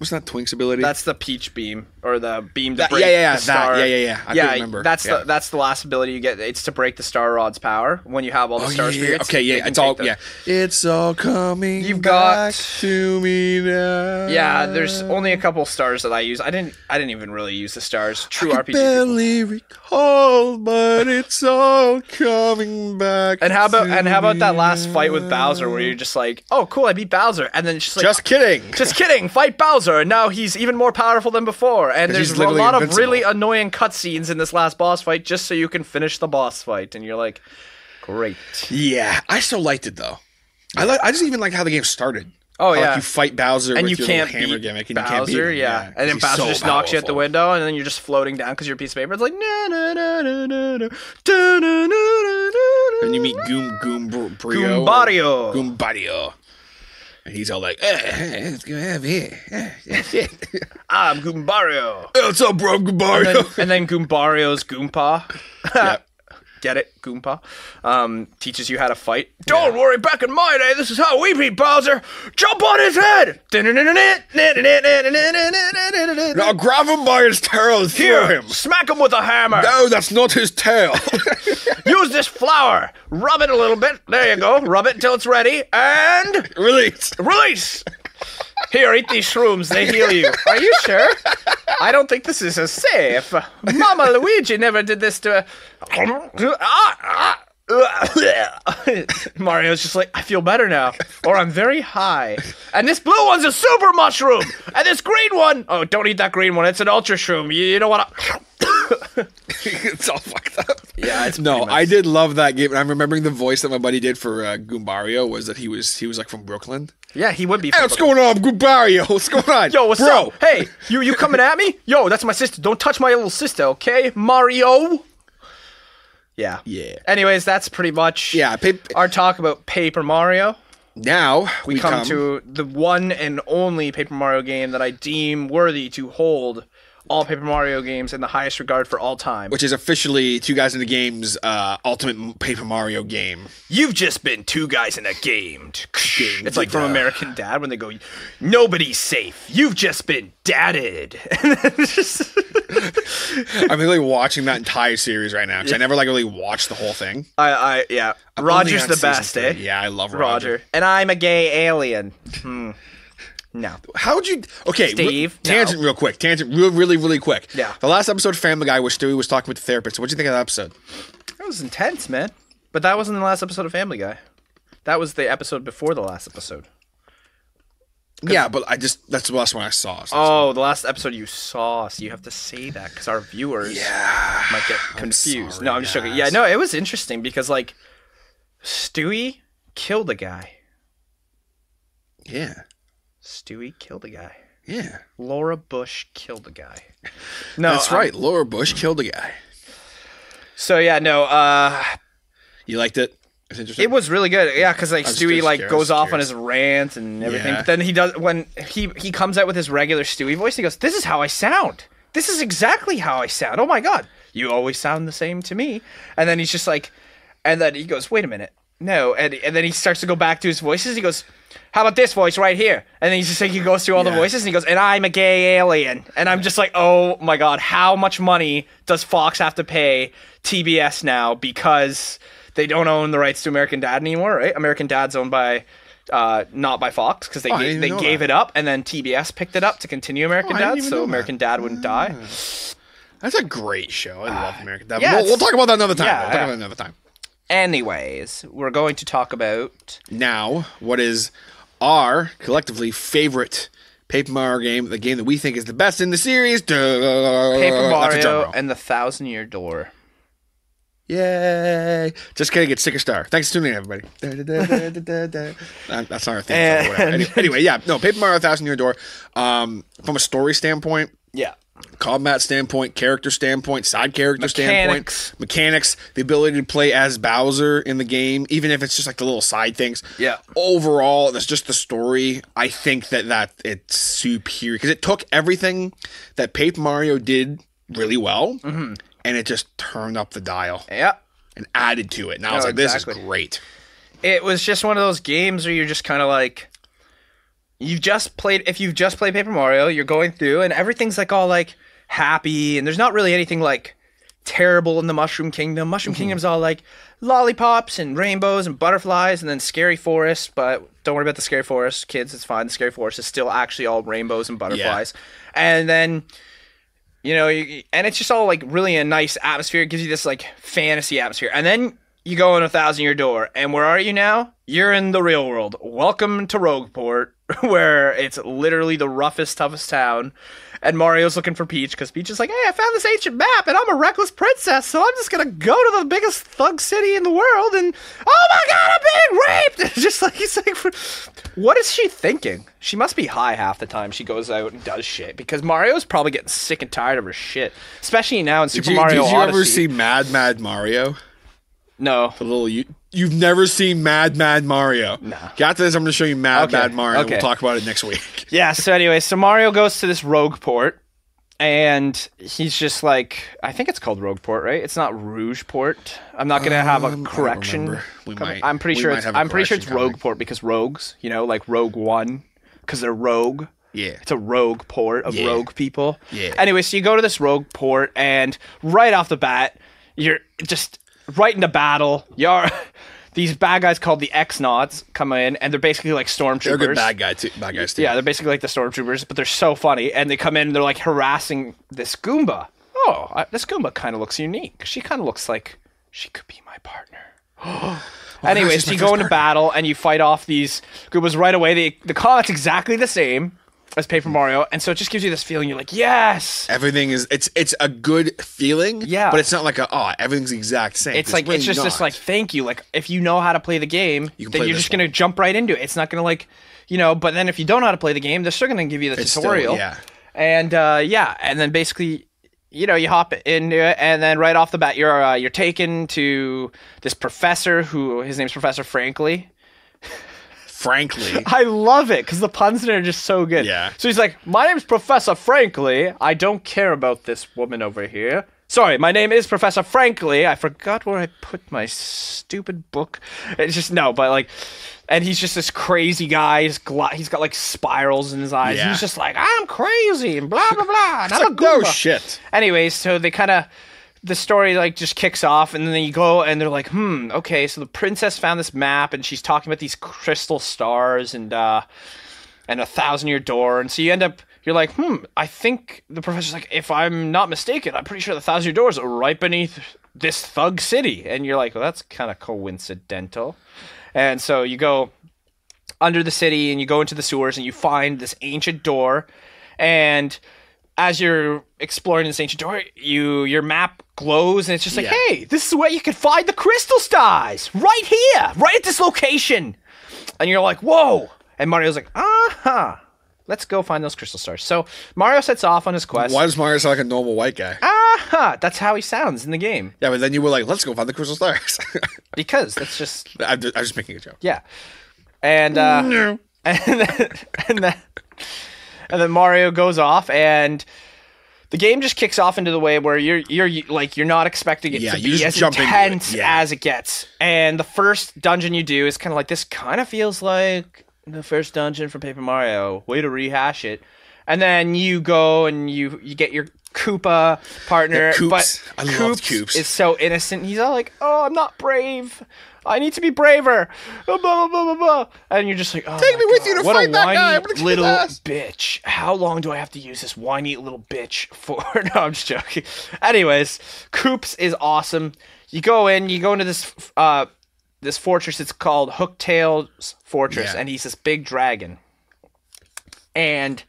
Wasn't that Twink's ability? that's the peach beam or the beam to That- break yeah, yeah, yeah, the that- star. yeah, yeah, yeah. I yeah, remember. that's Yeah. the that's the last ability you get. It's to break the star rod's power when you have all the Oh, star yeah, spirits. Okay, yeah, it's all take yeah. It's all coming. You've got- back to me now. Yeah, there's only a couple stars that I use. I didn't I didn't even really use the stars. True I RPG. people. barely recall, but it's all coming back. And how about and how about that last fight with. Bowser where you're just like, oh cool, I beat Bowser, and then it's just like, Just kidding. Just kidding. Fight Bowser, and now he's even more powerful than before. And there's a lot of really annoying cutscenes in this last boss fight, just so you can finish the boss fight. And you're like, great. yeah, I still liked it though. I like. I just even like how the game started. Oh yeah. like you fight Bowser and with you can't hammer gimmick, and Bowser, you can't beat him. yeah. And then Bowser so just knocks you out the window, and then you're just floating down because you're a piece of paper. It's like na na na na na na na, na, na, na, And you meet Goom Goom Br- Brio. Goombario. Goombario. And he's all like, eh, eh, let's go have here. Eh, eh, (laughs) shit. I'm Goombario. What's up, bro, And then, and then Goombario's Goompa. (laughs) Yep. Get it, Goompa? Um, teaches you how to fight. Don't worry, back in my day, this is how we beat Bowser. Jump on his head. Now grab him by his tail and throw Here, him. smack him with a hammer. No, that's not his tail. (laughs) Use this flour. Rub it a little bit. There you go. Rub it until it's ready, and Release. release. Here, eat these shrooms. They heal you. Are you sure? I don't think this is as safe. Mama Luigi never did this to. A. Mario's just like, I feel better now, or I'm very high. And this blue one's a super mushroom, and this green one, oh, don't eat that green one. It's an ultra shroom. You, you don't want to. (laughs) it's all fucked up. Yeah, it's no. much- I did love that game, and I'm remembering the voice that my buddy did for uh, Goombario was that he was he was like from Brooklyn. Yeah, he would be. Hey, what's going on, Goombario? (laughs) What's going on? Yo, what's bro? up? Hey, you you coming at me? Yo, that's my sister. Don't touch my little sister, okay? Mario. Yeah. Yeah. Anyways, that's pretty much Yeah, pap- our talk about Paper Mario. Now We, come, to the one and only Paper Mario game that I deem worthy to hold all Paper Mario games in the highest regard for all time. which is officially two guys in the game's uh, ultimate Paper Mario game. You've just been two guys in a game. It's like from American Dad when they go, "Nobody's safe. You've just been dadded." (laughs) And then it's just- (laughs) I'm really watching that entire series right now because I never like really watched the whole thing. I, I, yeah. I'm only Roger's on the season best, three. eh? Yeah, I love Roger. Roger. And I'm a gay alien. Hmm. No. How would you? Okay, re- Steve, no. tangent real quick. Tangent real, really, really quick. Yeah. The last episode of Family Guy where Stewie was talking with the therapist. What'd you think of that episode? That was intense, man. But that wasn't the last episode of Family Guy. That was the episode before the last episode. Yeah, but I just that's the last one I saw. so- Oh, the last episode you saw. So you have to say that because our viewers yeah, might get confused. sorry, no, I'm just joking. Yeah, no, it was interesting because like Stewie killed a guy. yeah, Stewie killed a guy. yeah. Laura Bush killed a guy. (laughs) No, That's um, right. Laura Bush killed a guy. So yeah, no. uh You liked it? It's interesting. It was really good, yeah, because like Stewie just like goes off on his rant and everything. Yeah. But then he does when he he comes out with his regular Stewie voice. He goes, "This is how I sound. This is exactly how I sound. Oh my god, you always sound the same to me." And then he's just like, and then he goes, "Wait a minute, no." And and then he starts to go back to his voices. He goes, how about this voice right here? And then he's just like, he goes through all the Yeah. voices and he goes, and I'm a gay alien. And I'm just like, oh my God, how much money does Fox have to pay TBS now because they don't own the rights to American Dad anymore, right? American Dad's owned by, uh, not by Fox because they, Oh, gave, they know gave that. it up and then TBS picked it up to continue American Oh, I didn't Dad even so that. American Dad wouldn't die. That's a great show. I love American Dad. Yeah, we'll, we'll it's- talk about that another time. yeah, we'll talk yeah. about that another time. Anyways, we're going to talk about Now, what is our collectively favorite Paper Mario game? The game that we think is the best in the series. Paper That's a drum Mario and the Thousand Year Door. Yay! Just kidding. It's Sticker Star. Thanks for tuning in, everybody. (laughs) That's not our thing. And-. Anyway, yeah. No, Paper Mario Thousand Year Door. Um, from a story standpoint, Yeah. Combat standpoint, character standpoint, side character Mechanics. standpoint, mechanics, the ability to play as Bowser in the game, even if it's just like the little side things. Yeah. Overall, that's just the story. I think that that it's superior because it took everything that Paper Mario did really well, Mm-hmm. and it just turned up the dial Yeah. and added to it. And I was like, this is great. It was just one of those games where you're just kind of like, you've just played. If you've just played Paper Mario, you're going through, and everything's like all like happy, and there's not really anything like terrible in the Mushroom Kingdom. Mushroom mm-hmm. Kingdom's all like lollipops and rainbows and butterflies, and then scary forest. But don't worry about the scary forest, kids. It's fine. The scary forest is still actually all rainbows and butterflies, and then you know, you, and it's just all like really a nice atmosphere. It gives you this like fantasy atmosphere. And then you go in a thousand year door, and where are you now? You're in the real world. Welcome to Rogueport, (laughs) where it's literally the roughest, toughest town. And Mario's looking for Peach because Peach is like, hey, I found this ancient map and I'm a reckless princess, so I'm just gonna go to the biggest thug city in the world and oh my god, I'm being raped! (laughs) It's just like he's like, what is she thinking? She must be high half the time she goes out and does shit because Mario's probably getting sick and tired of her shit, especially now in Did Super you, Mario did you ever see Mad Mad Mario? no, The little you. You've never seen Mad Mad Mario. No. Got this? I'm going to show you Mad Okay, Mad Mario. okay. We'll talk about it next week. (laughs) Yeah, so anyway, so Mario goes to this rogue port and he's just like I think it's called Rogue Port, right? It's not Rouge Port. I'm not gonna have Um, I a don't correction. Might- I'm pretty sure it's have I'm pretty sure it's correction coming. Rogue Port because rogues, you know, like Rogue One, because they're rogue. Yeah. It's a rogue port of Yeah. rogue people. Yeah. Anyway, so you go to this rogue port, and right off the bat, you're just right into battle. You're (laughs) these bad guys called the X Nauts come in, and they're basically like stormtroopers. They're good bad guy too. Bad guys too. Yeah, they're basically like the stormtroopers, but they're so funny, and they come in and they're like harassing this Goomba. Oh, I, this Goomba kind of looks unique. She kind of looks like she could be my partner. (gasps) Oh, Anyways, she's you go into battle and you fight off these Goombas right away. The the combat's exactly the same as Paper Mario, and so it just gives you this feeling. You're like, yes. Everything is it's it's a good feeling. Yeah. But it's not like a oh everything's the exact same. It's like really it's just this like thank you. Like if you know how to play the game, You then you're just gonna jump right into it. It's not gonna like you know. But then if you don't know how to play the game, they're still gonna give you the It's still- tutorial. yeah. And uh, yeah, and then basically, you know, you hop into it, and then right off the bat, you're uh, you're taken to this professor who his name's Professor Frankly. Frankly. (laughs) I love it because the puns in it are just so good. Yeah. So he's like, "My name's Professor Frankly. I don't care about this woman over here." Sorry, my name is Professor Frankly. I forgot where I put my stupid book. It's just no, but like, and he's just this crazy guy. He's, gla- he's got like spirals in his eyes. Yeah. He's just like, I'm crazy and blah blah blah. And I'm a like, no shit. Anyways, so they kind of the story like just kicks off, and then you go and they're like, hmm, okay. So the princess found this map, and she's talking about these crystal stars and uh and a thousand year door, and so you end up. You're like, hmm. I think the professor's like, if I'm not mistaken, I'm pretty sure the thousand year door is right beneath this thug city, and you're like, well, that's kind of coincidental. And so you go under the city and you go into the sewers and you find this ancient door and as you're exploring this ancient door you your map glows and it's just like Yeah. hey this is where you can find the crystal stars right here right at this location and you're like whoa and mario's like uh-huh let's go find those crystal stars so mario sets off on his quest Why does Mario sound like a normal white guy? uh-huh that's how he sounds in the game Yeah, but then you were like, let's go find the crystal stars. (laughs) because that's just (laughs) I'm, just, I'm just making a joke. Yeah. And uh (laughs) and then, and then and then Mario goes off and the game just kicks off into the way where you're you're like you're not expecting it Yeah, to be as into it, intense yeah. as it gets. And the first dungeon you do is kind of like this kind of feels like the first dungeon from Paper Mario. Way to rehash it. And then you go and you you get your Koopa partner. Yeah, Koops. But I Koops Koops. is so innocent. He's all like, "Oh, I'm not brave. I need to be braver." Blah blah blah blah blah. And you're just like, "Oh, Take my me with God, you to what fight a that whiny guy. I'm gonna kick his little ass." bitch. How long do I have to use this whiny little bitch for?" (laughs) no, I'm just joking. Anyways, Koops is awesome. You go in, you go into this uh this fortress. It's called Hooktail's Fortress, Yeah. and he's this big dragon. And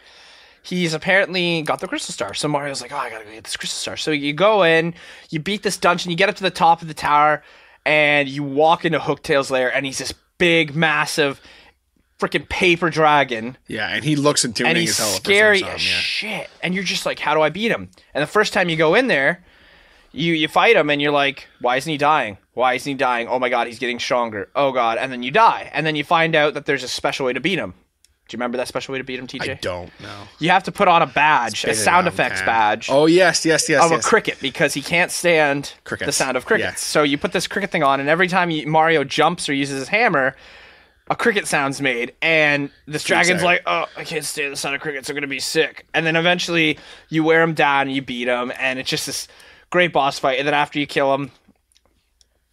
he's apparently got the crystal star. So Mario's like, "Oh, I gotta go get this crystal star." So you go in, you beat this dungeon, you get up to the top of the tower, and you walk into Hooktail's lair, and he's this big, massive, freaking paper dragon Yeah, and he looks intimidating and he's as hell. scary as yeah. shit. And you're just like, how do I beat him? And the first time you go in there, you you fight him, and you're like, why isn't he dying? Why isn't he dying? Oh my god, he's getting stronger. Oh god, and then you die, and then you find out that there's a special way to beat him. Do you remember that special way to beat him, TJ? I don't know. You have to put on a badge, a sound effects badge Oh yes, yes, yes, of yes. a cricket because he can't stand the sound of crickets. So you put this cricket thing on, and every time you, Mario jumps or uses his hammer, a cricket sound's made, and this dragon's like, "Oh, I can't stand the sound of crickets. I'm gonna be sick." And then eventually you wear him down, and you beat him, and it's just this great boss fight. And then after you kill him,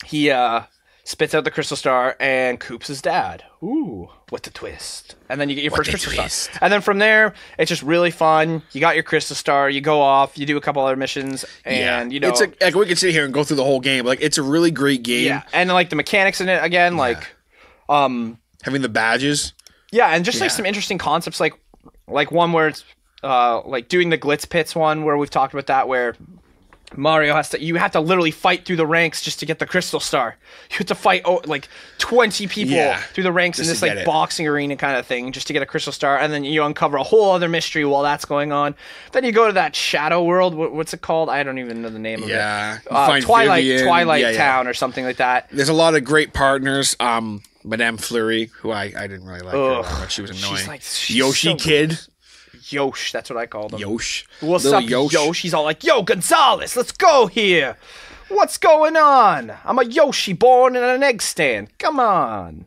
he uh spits out the crystal star, and Koops his dad. Ooh, what the twist! And then you get your first crystal twist. star. And then from there, it's just really fun. You got your crystal star. You go off. You do a couple other missions, and you know, it's a, like we could sit here and go through the whole game. Like it's a really great game. yeah, and like the mechanics in it again, like um, Having the badges. yeah, and just like Yeah. some interesting concepts, like like one where it's uh like doing the glitz pits one where we've talked about that where. Mario has to. You have to literally fight through the ranks just to get the crystal star. You have to fight oh, like twenty people Yeah, through the ranks in this like boxing arena kind of thing, just to get a crystal star, and then you uncover a whole other mystery while that's going on. Then you go to that shadow world. What, what's it called? I don't even know the name Yeah. of it. Uh, Twilight Vivian. Twilight Yeah. Town or something like that. There's a lot of great partners. Um, Madame Flurrie, who I, I didn't really like her Ugh. that much. She was She's annoying. like- Yoshi so Kid. Yosh, that's what I called him. Yosh. What's Little up, Yosh. Yosh? He's all like, "Yo, Gonzalez, let's go here. What's going on? I'm a Yoshi born in an egg stand. Come on."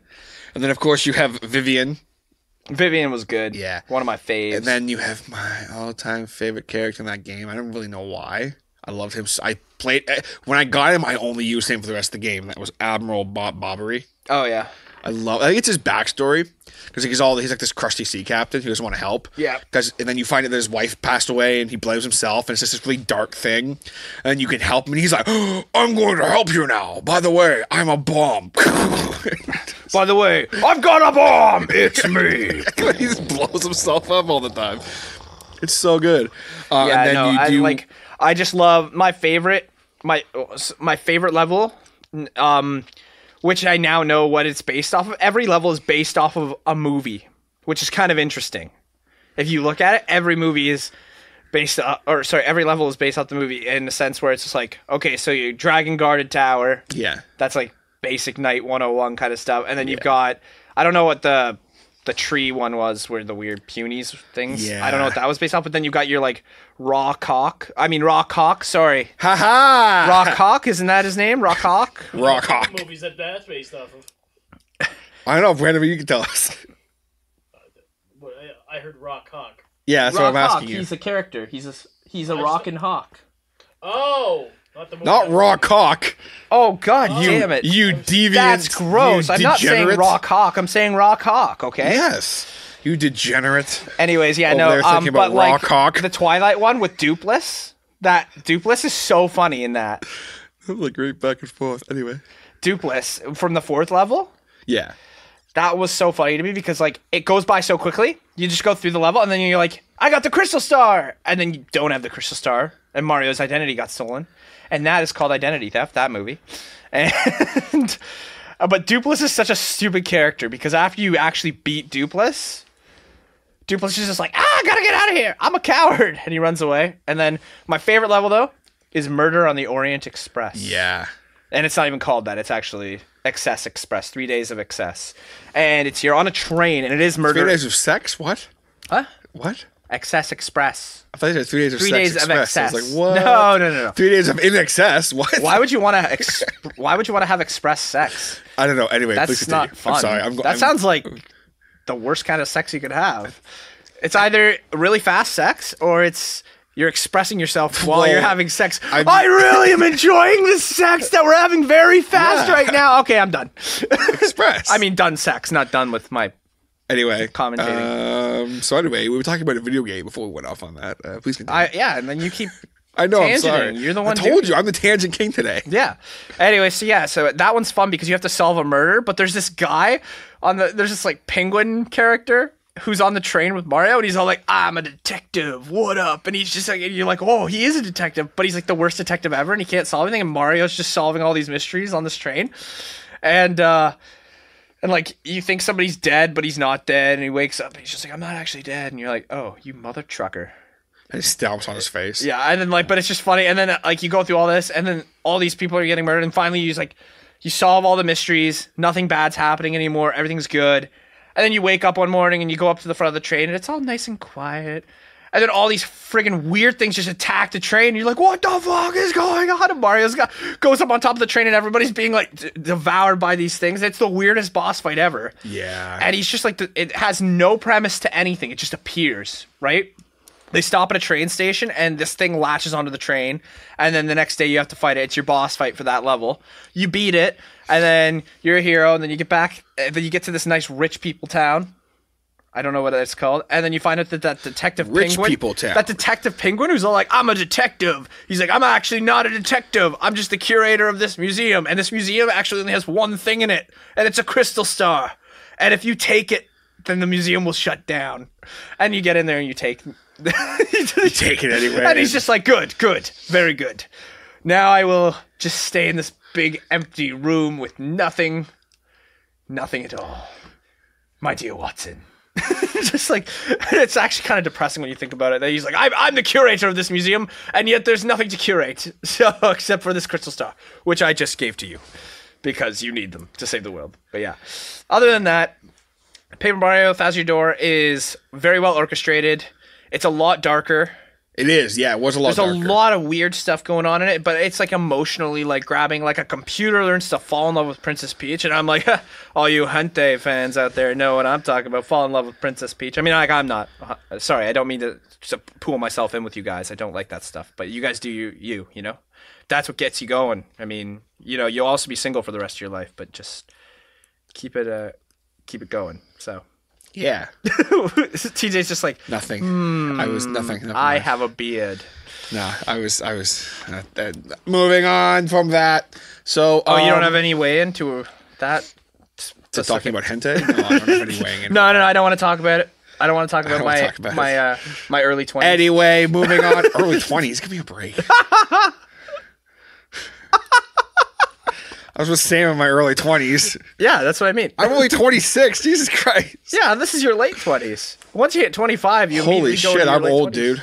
And then of course you have Vivian. Vivian was good. Yeah. one of my faves. And then you have my all-time favorite character in that game. I don't really know why. I loved him. I played eh, when I got him. I only used him for the rest of the game. That was Admiral Bob Bobbery. oh yeah, I love. I think it's his backstory because he's all he's like this crusty sea captain who doesn't want to help. Yeah. Because and then you find out that his wife passed away and he blames himself and it's just this really dark thing, and you can help him and he's like, (gasps) "I'm going to help you now." By the way, I'm a bomb. (laughs) By the way, I've got a bomb. It's me. (laughs) he just blows himself up all the time. It's so good. Uh, yeah, and then no, you I do like. I just love my favorite. My my favorite level. Um, which I now know what it's based off of. Every level is based off of a movie, which is kind of interesting. If you look at it, every movie is based uh, or sorry, every level is based off the movie in the sense where it's just like, okay, so you dragon guarded tower, yeah. that's like basic knight 101 kind of stuff. And then you've got I don't know what the the tree one was where the weird punies things. I don't know what that was based off, but then you've got your like raw cock. I mean raw cock, sorry. Ha ha. Raw cock, isn't that his name? Raw cock? (laughs) Rawk Hawk. Movies that that's based off of. (laughs) I don't know, Brandon. You can tell us. (laughs) I, I heard Rawk Hawk. Yeah, that's raw what I'm cock. asking you. He's a character. He's a he's a I rockin' hawk. Oh, not the movie. Not raw cock. Oh god you damn it. You deviant. That's gross. I'm not saying degenerate. raw cock. I'm saying raw cock, okay? Yes. You degenerate. Anyways, yeah, Over no, there um, thinking about but like raw cock. the Twilight one with Doopliss, that Doopliss is so funny in that. like great back and forth. Anyway. Doopliss from the fourth level. Yeah. That was so funny to me because like it goes by so quickly. You just go through the level and then you're like, I got the crystal star, and then you don't have the crystal star, and Mario's identity got stolen, and that is called identity theft. That movie, and (laughs) but Doopliss is such a stupid character because after you actually beat Doopliss, Doopliss is just like, ah, I gotta get out of here. I'm a coward, and he runs away. And then my favorite level though is Murder on the Orient Express. Yeah. and it's not even called that. It's actually Excess Express, three days of excess, and it's you're on a train, and it is murder. Three days of sex? What? Huh? What? Excess Express. I thought you said three days of Three sex days of express. I excess. like, what? No, no, no, no. Three days of in excess? (laughs) What? Why would you want to? Ex- (laughs) why would you want to have express sex? I don't know. Anyway, That's not fun. I'm sorry. I'm, that I'm, sounds like the worst kind of sex you could have. (laughs) It's either really fast sex or it's you're expressing yourself while Well, you're having sex. I'm- I really am enjoying the sex that we're having very fast Yeah. right now. Okay, I'm done. Express. I mean, done sex, not done with my. Anyway, commentating. Um, so anyway, we were talking about a video game before we went off on that. Uh, please continue. I yeah, and then you keep (laughs) I know. I'm sorry. You're the one I told doing you, I'm the tangent king today. (laughs) Yeah. Anyway, so yeah, so that one's fun because you have to solve a murder, but there's this guy on the there's this like penguin character who's on the train with Mario and he's all like, I'm a detective, what up? And he's just like and you're like, Oh, he is a detective, but he's like the worst detective ever and he can't solve anything and Mario's just solving all these mysteries on this train. And uh and like you think somebody's dead, but he's not dead, and he wakes up and he's just like, I'm not actually dead, and you're like, Oh, you mother trucker. And he stamps on his face. Yeah, and then like, but it's just funny. And then like you go through all this, and then all these people are getting murdered, and finally you just like you solve all the mysteries. Nothing bad's happening anymore. Everything's good. And then you wake up one morning and you go up to the front of the train, and it's all nice and quiet. And then all these friggin' weird things just attack the train. And you're like, what the fuck is going on? And Mario's goes up on top of the train, and everybody's being like d- devoured by these things. It's the weirdest boss fight ever. Yeah. And he's just like, the, it has no premise to anything. It just appears, right? They stop at a train station and this thing latches onto the train. And then the next day you have to fight it. It's your boss fight for that level. You beat it, and then you're a hero. And then you get back, and then you get to this nice rich people town. I don't know what it's called. And then you find out that that detective Rich penguin, people town. that detective penguin who's all like, I'm a detective. He's like, I'm actually not a detective. I'm just the curator of this museum. And this museum actually only has one thing in it, and it's a crystal star. And if you take it, then the museum will shut down. And you get in there and you take (laughs) you take it anyway. And he's just like, good, good, very good. Now I will just stay in this big empty room with nothing, nothing at all. My dear Watson. (laughs) just like it's actually kind of depressing when you think about it. That he's like, I'm, I'm the curator of this museum, and yet there's nothing to curate, (laughs) so except for this crystal star, which I just gave to you because you need them to save the world. But yeah, other than that, Paper Mario Thousand Door is very well orchestrated. It's a lot darker. It is. Yeah, it was a lot. There's darker. a lot of weird stuff going on in it, but it's like emotionally like grabbing. Like a computer learns to fall in love with Princess Peach, and I'm like, (laughs) all you Hentai fans out there know what I'm talking about. Fall in love with Princess Peach. I mean, like I'm not. uh, Sorry, I don't mean to, to pull myself in with you guys. I don't like that stuff, but you guys do you. You, you know, that's what gets you going. I mean, you know, you'll also be single for the rest of your life, but just keep it uh keep it going. So Yeah. (laughs) TJ's just like Nothing. I was nothing. Hmm, I mind. have a beard. No, I was. I was. Uh, uh, moving on from that. So. Oh, you don't um, have any way into that? to talking about hentai? No, I don't have any (laughs) in. No, no, no, I don't want to talk about it. I don't want to talk about my talk about my uh, my early twenties. Anyway, moving on. Early twenties. Give me a break. (laughs) I was just saying in my early twenties. Yeah, that's what I mean. I'm only 26. Jesus Christ. yeah, this is your late twenties. Once you hit twenty five, you Holy immediately go shit, into your I'm late old, 20s. dude.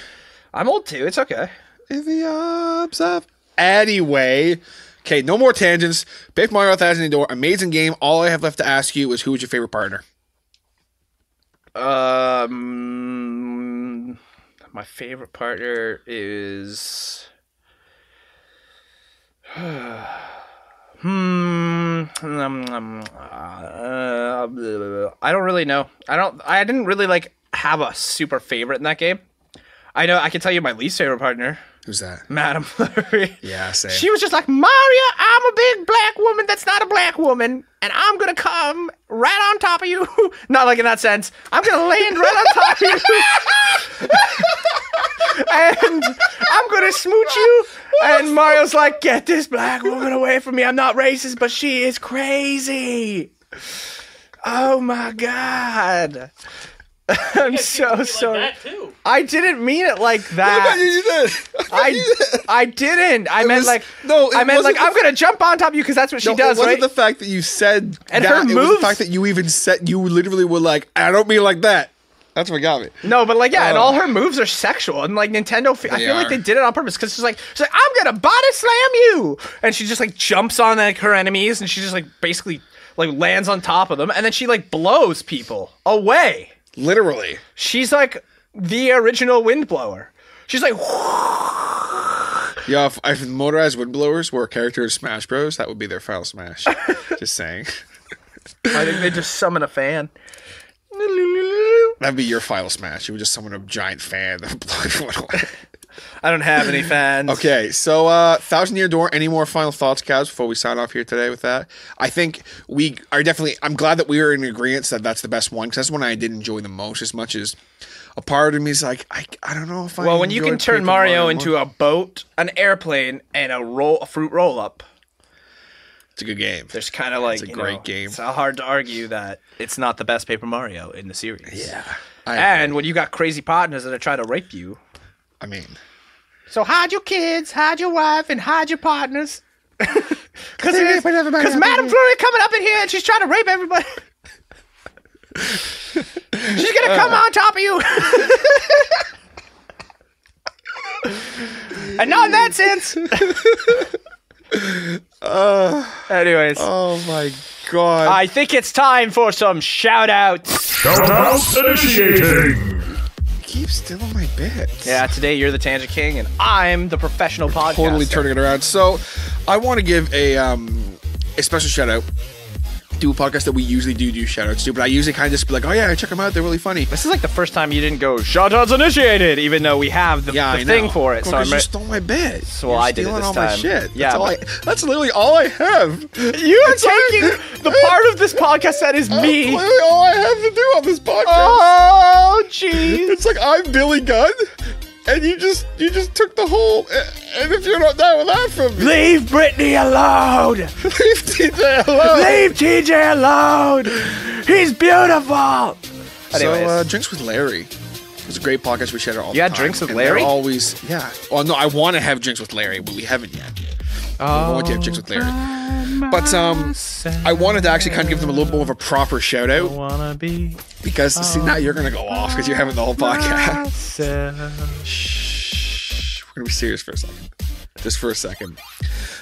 I'm old too. It's okay. In the arms of. Anyway. Okay, no more tangents. Paper Mario Thousand Year Door, amazing game. All I have left to ask you is who is your favorite partner? Um, my favorite partner is. (sighs) Hmm. um, um, uh, I don't really know. I don't. I didn't really like have a super favorite in that game. I know. I can tell you my least favorite partner, Who's that? Madam Flurrie. Yeah, same. She was just like, Mario, I'm a big black woman that's not a black woman, and I'm gonna come right on top of you. (laughs) not like in that sense. I'm gonna land right on top of you. (laughs) and I'm gonna smooch you. And Mario's like, get this black woman away from me. I'm not racist, but she is crazy. Oh my god. (laughs) I'm so sorry. that too. I didn't mean it like that. you did. (laughs) I, I didn't. I meant was- like no, I meant like wasn't I'm gonna jump on top of you because that's what she does, it wasn't right? the fact that you said And that. her it was the fact that you even said you literally were like, I don't mean like that. That's what got me. no, but like yeah, and Oh. all uh, her moves are sexual, and like Nintendo, fe- I feel like they did it on purpose because she's like, she's like, I'm gonna body slam you, and she just like jumps on like her enemies, and she just like basically like lands on top of them, and then she like blows people away. Literally. She's like the original windblower. She's like, (laughs) Yeah, if, if motorized windblowers were a character in Smash Bros, that would be their final smash. (laughs) Just saying. I think they just summon a fan. (laughs) That'd be your final smash. You would just summon a giant fan. that (laughs) away. I don't have any fans. Okay, so uh Thousand Year Door, any more final thoughts, Kaz, before we sign off here today with that? I think we are definitely I'm glad that we are in agreement that that's the best one because that's one I did enjoy the most as much as a part of me is like I, I don't know if I Well, when you can turn Paper Mario more. into a boat, an airplane, and a roll, a fruit roll up, it's a good game. there's kind of like it's a great know, game. It's hard to argue that it's not the best Paper Mario in the series. Yeah. I, And when you got crazy partners that are trying to rape you, I mean so hide your kids, hide your wife, and hide your partners. Because they put everybody up in Madame here. Flurrie coming up in here and she's trying to rape everybody. (laughs) she's gonna come uh. on top of you. (laughs) and not in that sense. (laughs) Anyways, Oh my god. I think it's time for some shout outs. Shoutouts initiating! keep stealing my bits. Yeah, today you're the Tangent King and I'm the professional podcaster. totally turning it around. So, I want to give a um a special shout out to a podcast that we usually do do shout outs to, but I usually kind of just be like, oh yeah, check them out, they're really funny. This is like the first time you didn't go shoutouts initiated, even though we have the, Yeah, the thing for it. Well, so you re- stole my bit. So I did it this all my time. shit. Yeah, that's, all I, that's literally all I have. you are taking the part of this podcast that is That's me. literally all I have to do on this podcast. Oh, jeez. It's like I'm Billy Gunn, and you just you just took the whole. And if you're not down with that from me, Leave Brittany (laughs) alone. leave TJ alone. Leave TJ alone. He's beautiful. So, Anyways. uh, drinks with Larry. It's a great podcast. We share it all. You the had time, Drinks with and Larry? Always, yeah. Oh no, I want to have drinks with Larry, but we haven't yet. Oh, we want to have drinks with Larry. But um, I wanted to actually kind of give them a little more of a proper shout out be because see now you're gonna go off because you're having the whole podcast. Shh, we're gonna be serious for a second, just for a second.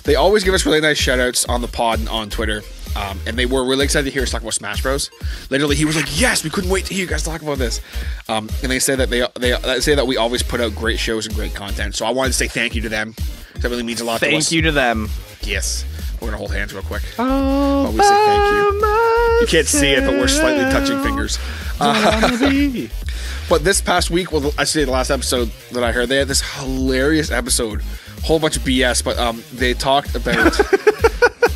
They always give us really nice shout outs on the pod and on Twitter. Um, and they were really excited to hear us talk about Smash Bros. Literally, he was like, "Yes, we couldn't wait to hear you guys talk about this." Um, and they say that they they say that we always put out great shows and great content. So I wanted to say thank you to them. That really means a lot to us. Thank you to them. Yes, we're gonna hold hands real quick. While we say thank you. You can't see it, but we're slightly touching fingers. (laughs) Uh, but this past week, well, I say the last episode that I heard, they had this hilarious episode, whole bunch of BS, but um, they talked about (laughs)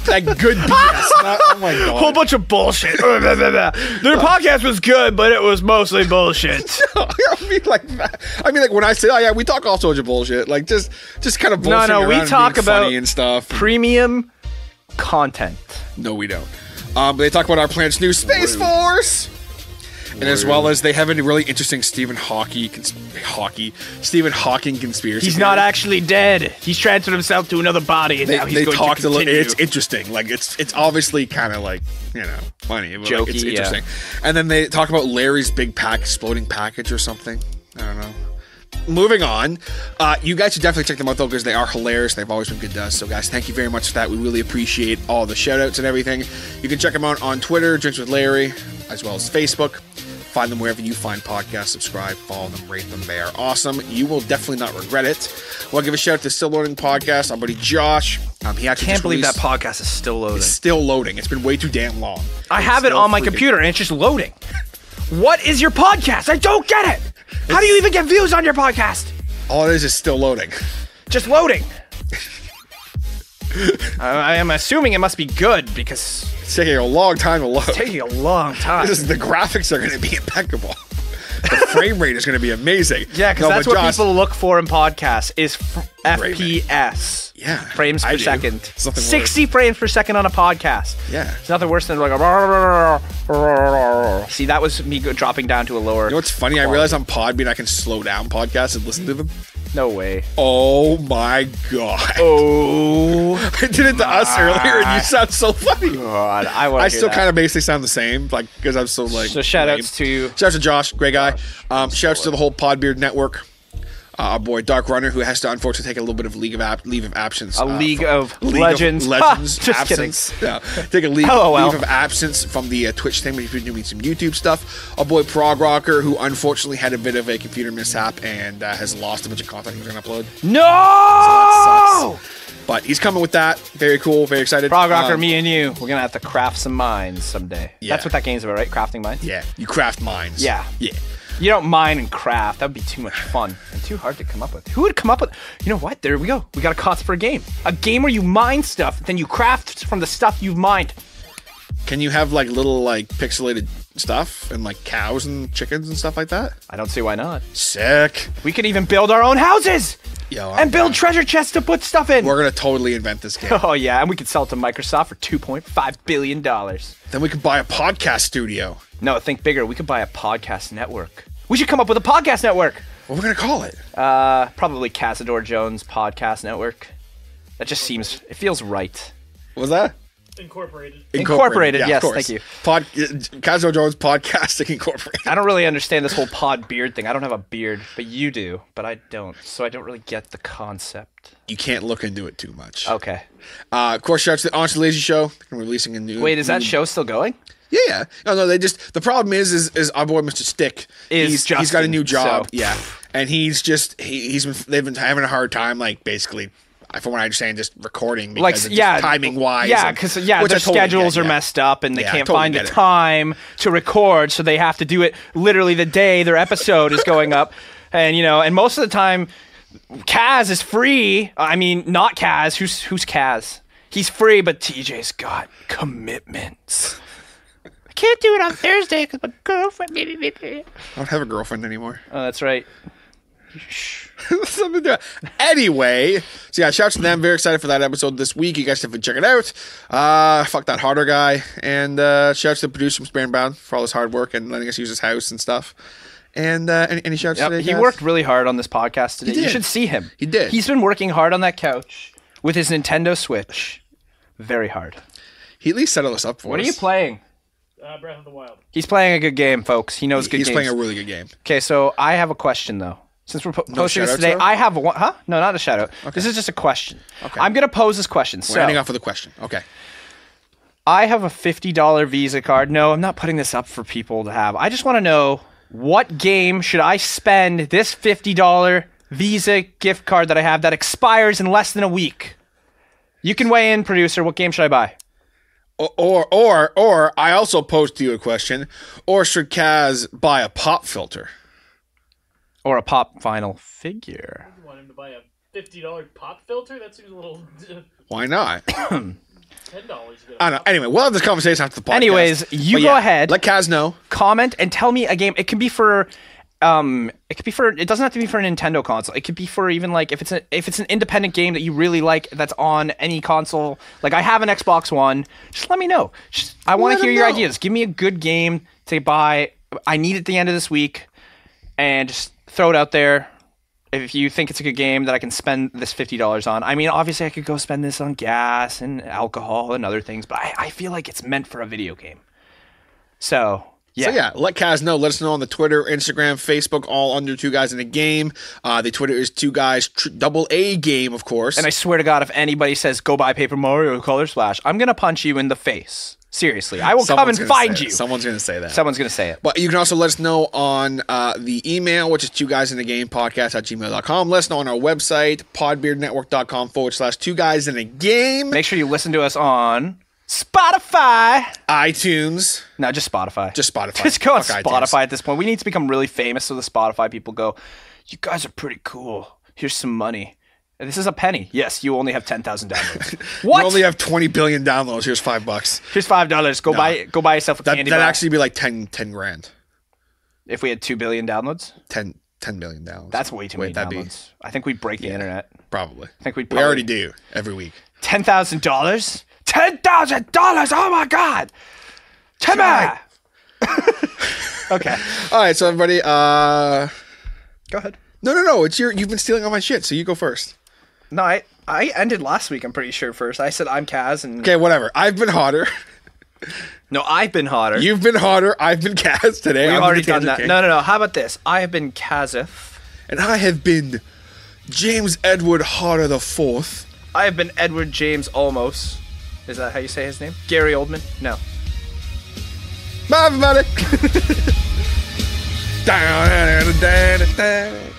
like good (laughs) BS. Not, oh my god! Whole bunch of bullshit. (laughs) Their podcast was good, but it was mostly bullshit. (laughs) I mean, like, that- I mean, like when I say, "Oh yeah, we talk all sorts of bullshit," like just, just kind of No, bullshit. no, we around and talk about and stuff. Premium content. No, we don't. Um, they talk about our planet's new space force, and as well as they have a really interesting Stephen Hawking, cons- hockey, Stephen Hawking conspiracy. He's not actually dead. He's transferred himself to another body, and They, now he's they going talked to a little. It's interesting. Like it's it's obviously kind of like you know funny, but like, it's Jokey, yeah. interesting. And then they talk about Larry's big pack exploding package or something. I don't know. Moving on, uh, you guys should definitely check them out though because they are hilarious. They've always been good to us. So guys, thank you very much for that. We really appreciate all the shout outs and everything. You can check them out on Twitter, Drinks with Larry, as well as Facebook. Find them wherever you find podcasts. Subscribe, follow them, rate them. They are awesome. You will definitely not regret it. Well, give a shout out to Still Loading Podcast. Our buddy Josh. Um, he actually Can't believe that podcast is still loading. It's still loading. It's been way too damn long. I It's have it on my freaking- computer and it's just loading. What is your podcast? I don't get it. How do you even get views on your podcast? All it is is still loading. Just loading. I, I am assuming it must be good because It's taking a long time to load. it's taking a long time. This is, the graphics are going to be impeccable. The frame rate is going to be amazing. Yeah, because No, that's what Josh- people look for in podcasts is FPS. Yeah, frames per second. Nothing worse. 60 frames per second on a podcast. Yeah. It's nothing worse than like a. See, that was me dropping down to a lower. You know what's funny? I realize on Podbean I can slow down podcasts and listen to them. No way. Oh my god! Oh (laughs) I did it to us earlier, and you sound so funny. God, I want. I still kind of basically sound the same, like because I'm so like. So shout lame. outs to Shout out to Josh, great guy. Um, shouts to the whole Podbeard network. Our boy Dark Runner, who has to unfortunately take a little bit of leave of ab- leave of absence. a uh, league of League legends. Of (laughs) legends just kidding. Yeah, take a leave, (laughs) leave of absence from the uh, Twitch thing. We've been doing some YouTube stuff. Our boy Prog Rocker, who unfortunately had a bit of a computer mishap and uh, has lost a bunch of content he was going to upload. No. That sucks. But he's coming with that. Very cool. Very excited. Frog Rocker, Um, me and you, we're gonna have to craft some mines someday. Yeah. That's what that game's about, right? Crafting mines. Yeah, you craft mines. Yeah. yeah. You don't mine and craft. That would be too much fun and too hard to come up with. Who would come up with? You know what? There we go. We got a cost for a game. A game where you mine stuff, then you craft from the stuff you've mined. Can you have like little like pixelated stuff and like cows and chickens and stuff like that? I don't see why not. Sick. We could even build our own houses Yo, I'm and build down. treasure chests to put stuff in. We're gonna totally invent this game. (laughs) Oh yeah, and we could sell it to Microsoft for 2.5 billion dollars. then we could buy a podcast studio. No, think bigger. We could buy a podcast network. We should come up with a podcast network. What are we gonna call it? Uh, probably Casador Jones Podcast Network. That just seems. It feels right. What was that? Incorporated. Incorporated, Yeah, yes, thank you. Pod Kazo Jones Podcasting (laughs) Incorporated. I don't really understand this whole pod beard thing. I don't have a beard, but you do, but I don't. So I don't really get the concept. You can't look into it too much. Okay. Uh, of course, shout out to the Honest Lazy Show. They're releasing a new. Wait, is that new- show still going? Yeah, yeah. No, no. They just the problem is, is, is our boy Mr. Stick. Is he's, he's got a new job. so- Yeah, and he's just he, he's been they've been having a hard time, like basically, from what I understand, just recording because Like, just yeah, timing wise. Yeah, because yeah, their schedules are messed up, and they Yeah, can't totally find the it. time to record, so they have to do it literally the day their episode is going up, (laughs) and you know, and most of the time, Kaz is free. I mean, not Kaz. Who's who's Kaz? He's free, but TJ's got commitments. I can't do it on Thursday because my girlfriend. I don't have a girlfriend anymore. Oh, that's right. (laughs) Something to- anyway, so yeah, shouts to them. Very excited for that episode this week. You guys have to check it out. Uh, fuck that harder guy, and uh, shouts to the producer from Sparenbound for all his hard work and letting us use his house and stuff. And uh, any, any shouts Yep, today? he guys? worked really hard on this podcast today. You did. should see him. He did. He's been working hard on that couch with his Nintendo Switch. Very hard. He at least set us up for us. What are you playing? Uh, Breath of the Wild. He's playing a good game, folks. He knows good He's games. playing a really good game. okay, so I have a question though. Since we're po- posting this today, though? I have one. Huh? No, not a shout out. This is just a question. Okay. I'm gonna pose this question. We're So ending off with a question. Okay. I have a fifty dollar Visa card. No, I'm not putting this up for people to have. I just want to know what game should I spend this fifty dollar Visa gift card that I have that expires in less than a week. You can weigh in, producer. What game should I buy? Or, or, or, or, I also posed to you a question. Or should Kaz buy a pop filter? Or a pop vinyl figure? You want him to buy a fifty dollar pop filter? That seems a little (laughs) Why not? (coughs) ten dollars. I don't know. Anyway, we'll have this conversation after the podcast. Anyways, you But go ahead. Let Kaz know. comment and tell me a game. It can be for, um, it could be for. It doesn't have to be for a Nintendo console. It could be for even like if it's a, if it's an independent game that you really like that's on any console. Like I have an Xbox One. Just let me know. Just, I want to hear your know. ideas. Give me a good game to buy. I need it at the end of this week, and just throw it out there. If you think it's a good game that I can spend this fifty dollars on, I mean, obviously I could go spend this on gas and alcohol and other things, but I, I feel like it's meant for a video game. So yeah, So yeah, let Kaz know. Let us know on the Twitter, Instagram, Facebook, all under Two Guys in a Game. Uh, the Twitter is Two Guys tr- Double A Game, of course. And I swear to God, if anybody says go buy Paper Mario Color Splash, I'm gonna punch you in the face. Seriously, I will come and find you. it. Someone's going to say that. Someone's gonna say it. But you can also let us know on uh, the email, which is two guys in a game podcast at gmail.com. Let us know on our website, podbeardnetwork.com forward slash two guys in a game. Make sure you listen to us on Spotify. iTunes, No, just Spotify. just Spotify. just go on Fuck Spotify iTunes. at this point. We need to become really famous so the Spotify people go, "You guys are pretty cool. Here's some money." And this is a penny. Yes, you only have ten thousand (laughs) downloads. what? You only have 20 billion downloads. Here's five bucks. Here's five dollars. Go buy. Go buy yourself a That, candy that'd bar. actually be like 10, 10 grand. if we had two billion downloads, 10, 10 million downloads. that's way too Wait, many downloads. I think we'd break the internet. probably. I think we'd. We Probably, already do every week. ten thousand dollars. Ten thousand dollars! Oh my god, Timmy. (laughs) okay, All right, so everybody, uh, go ahead. no, no, no, it's your, you've been stealing all my shit, so you go first. No, I I ended last week. I'm pretty sure. First, I said I'm Kaz, and Okay, whatever. I've been hotter. no, I've been hotter. You've been hotter. I've been Kaz today. We've I'm already done that. King. No, no, no. How about this? I have been Kazif. And I have been James Edward Harder the Fourth. I have been Edward James Olmos. Is that how you say his name? Gary Oldman? No. Bye, everybody. (laughs)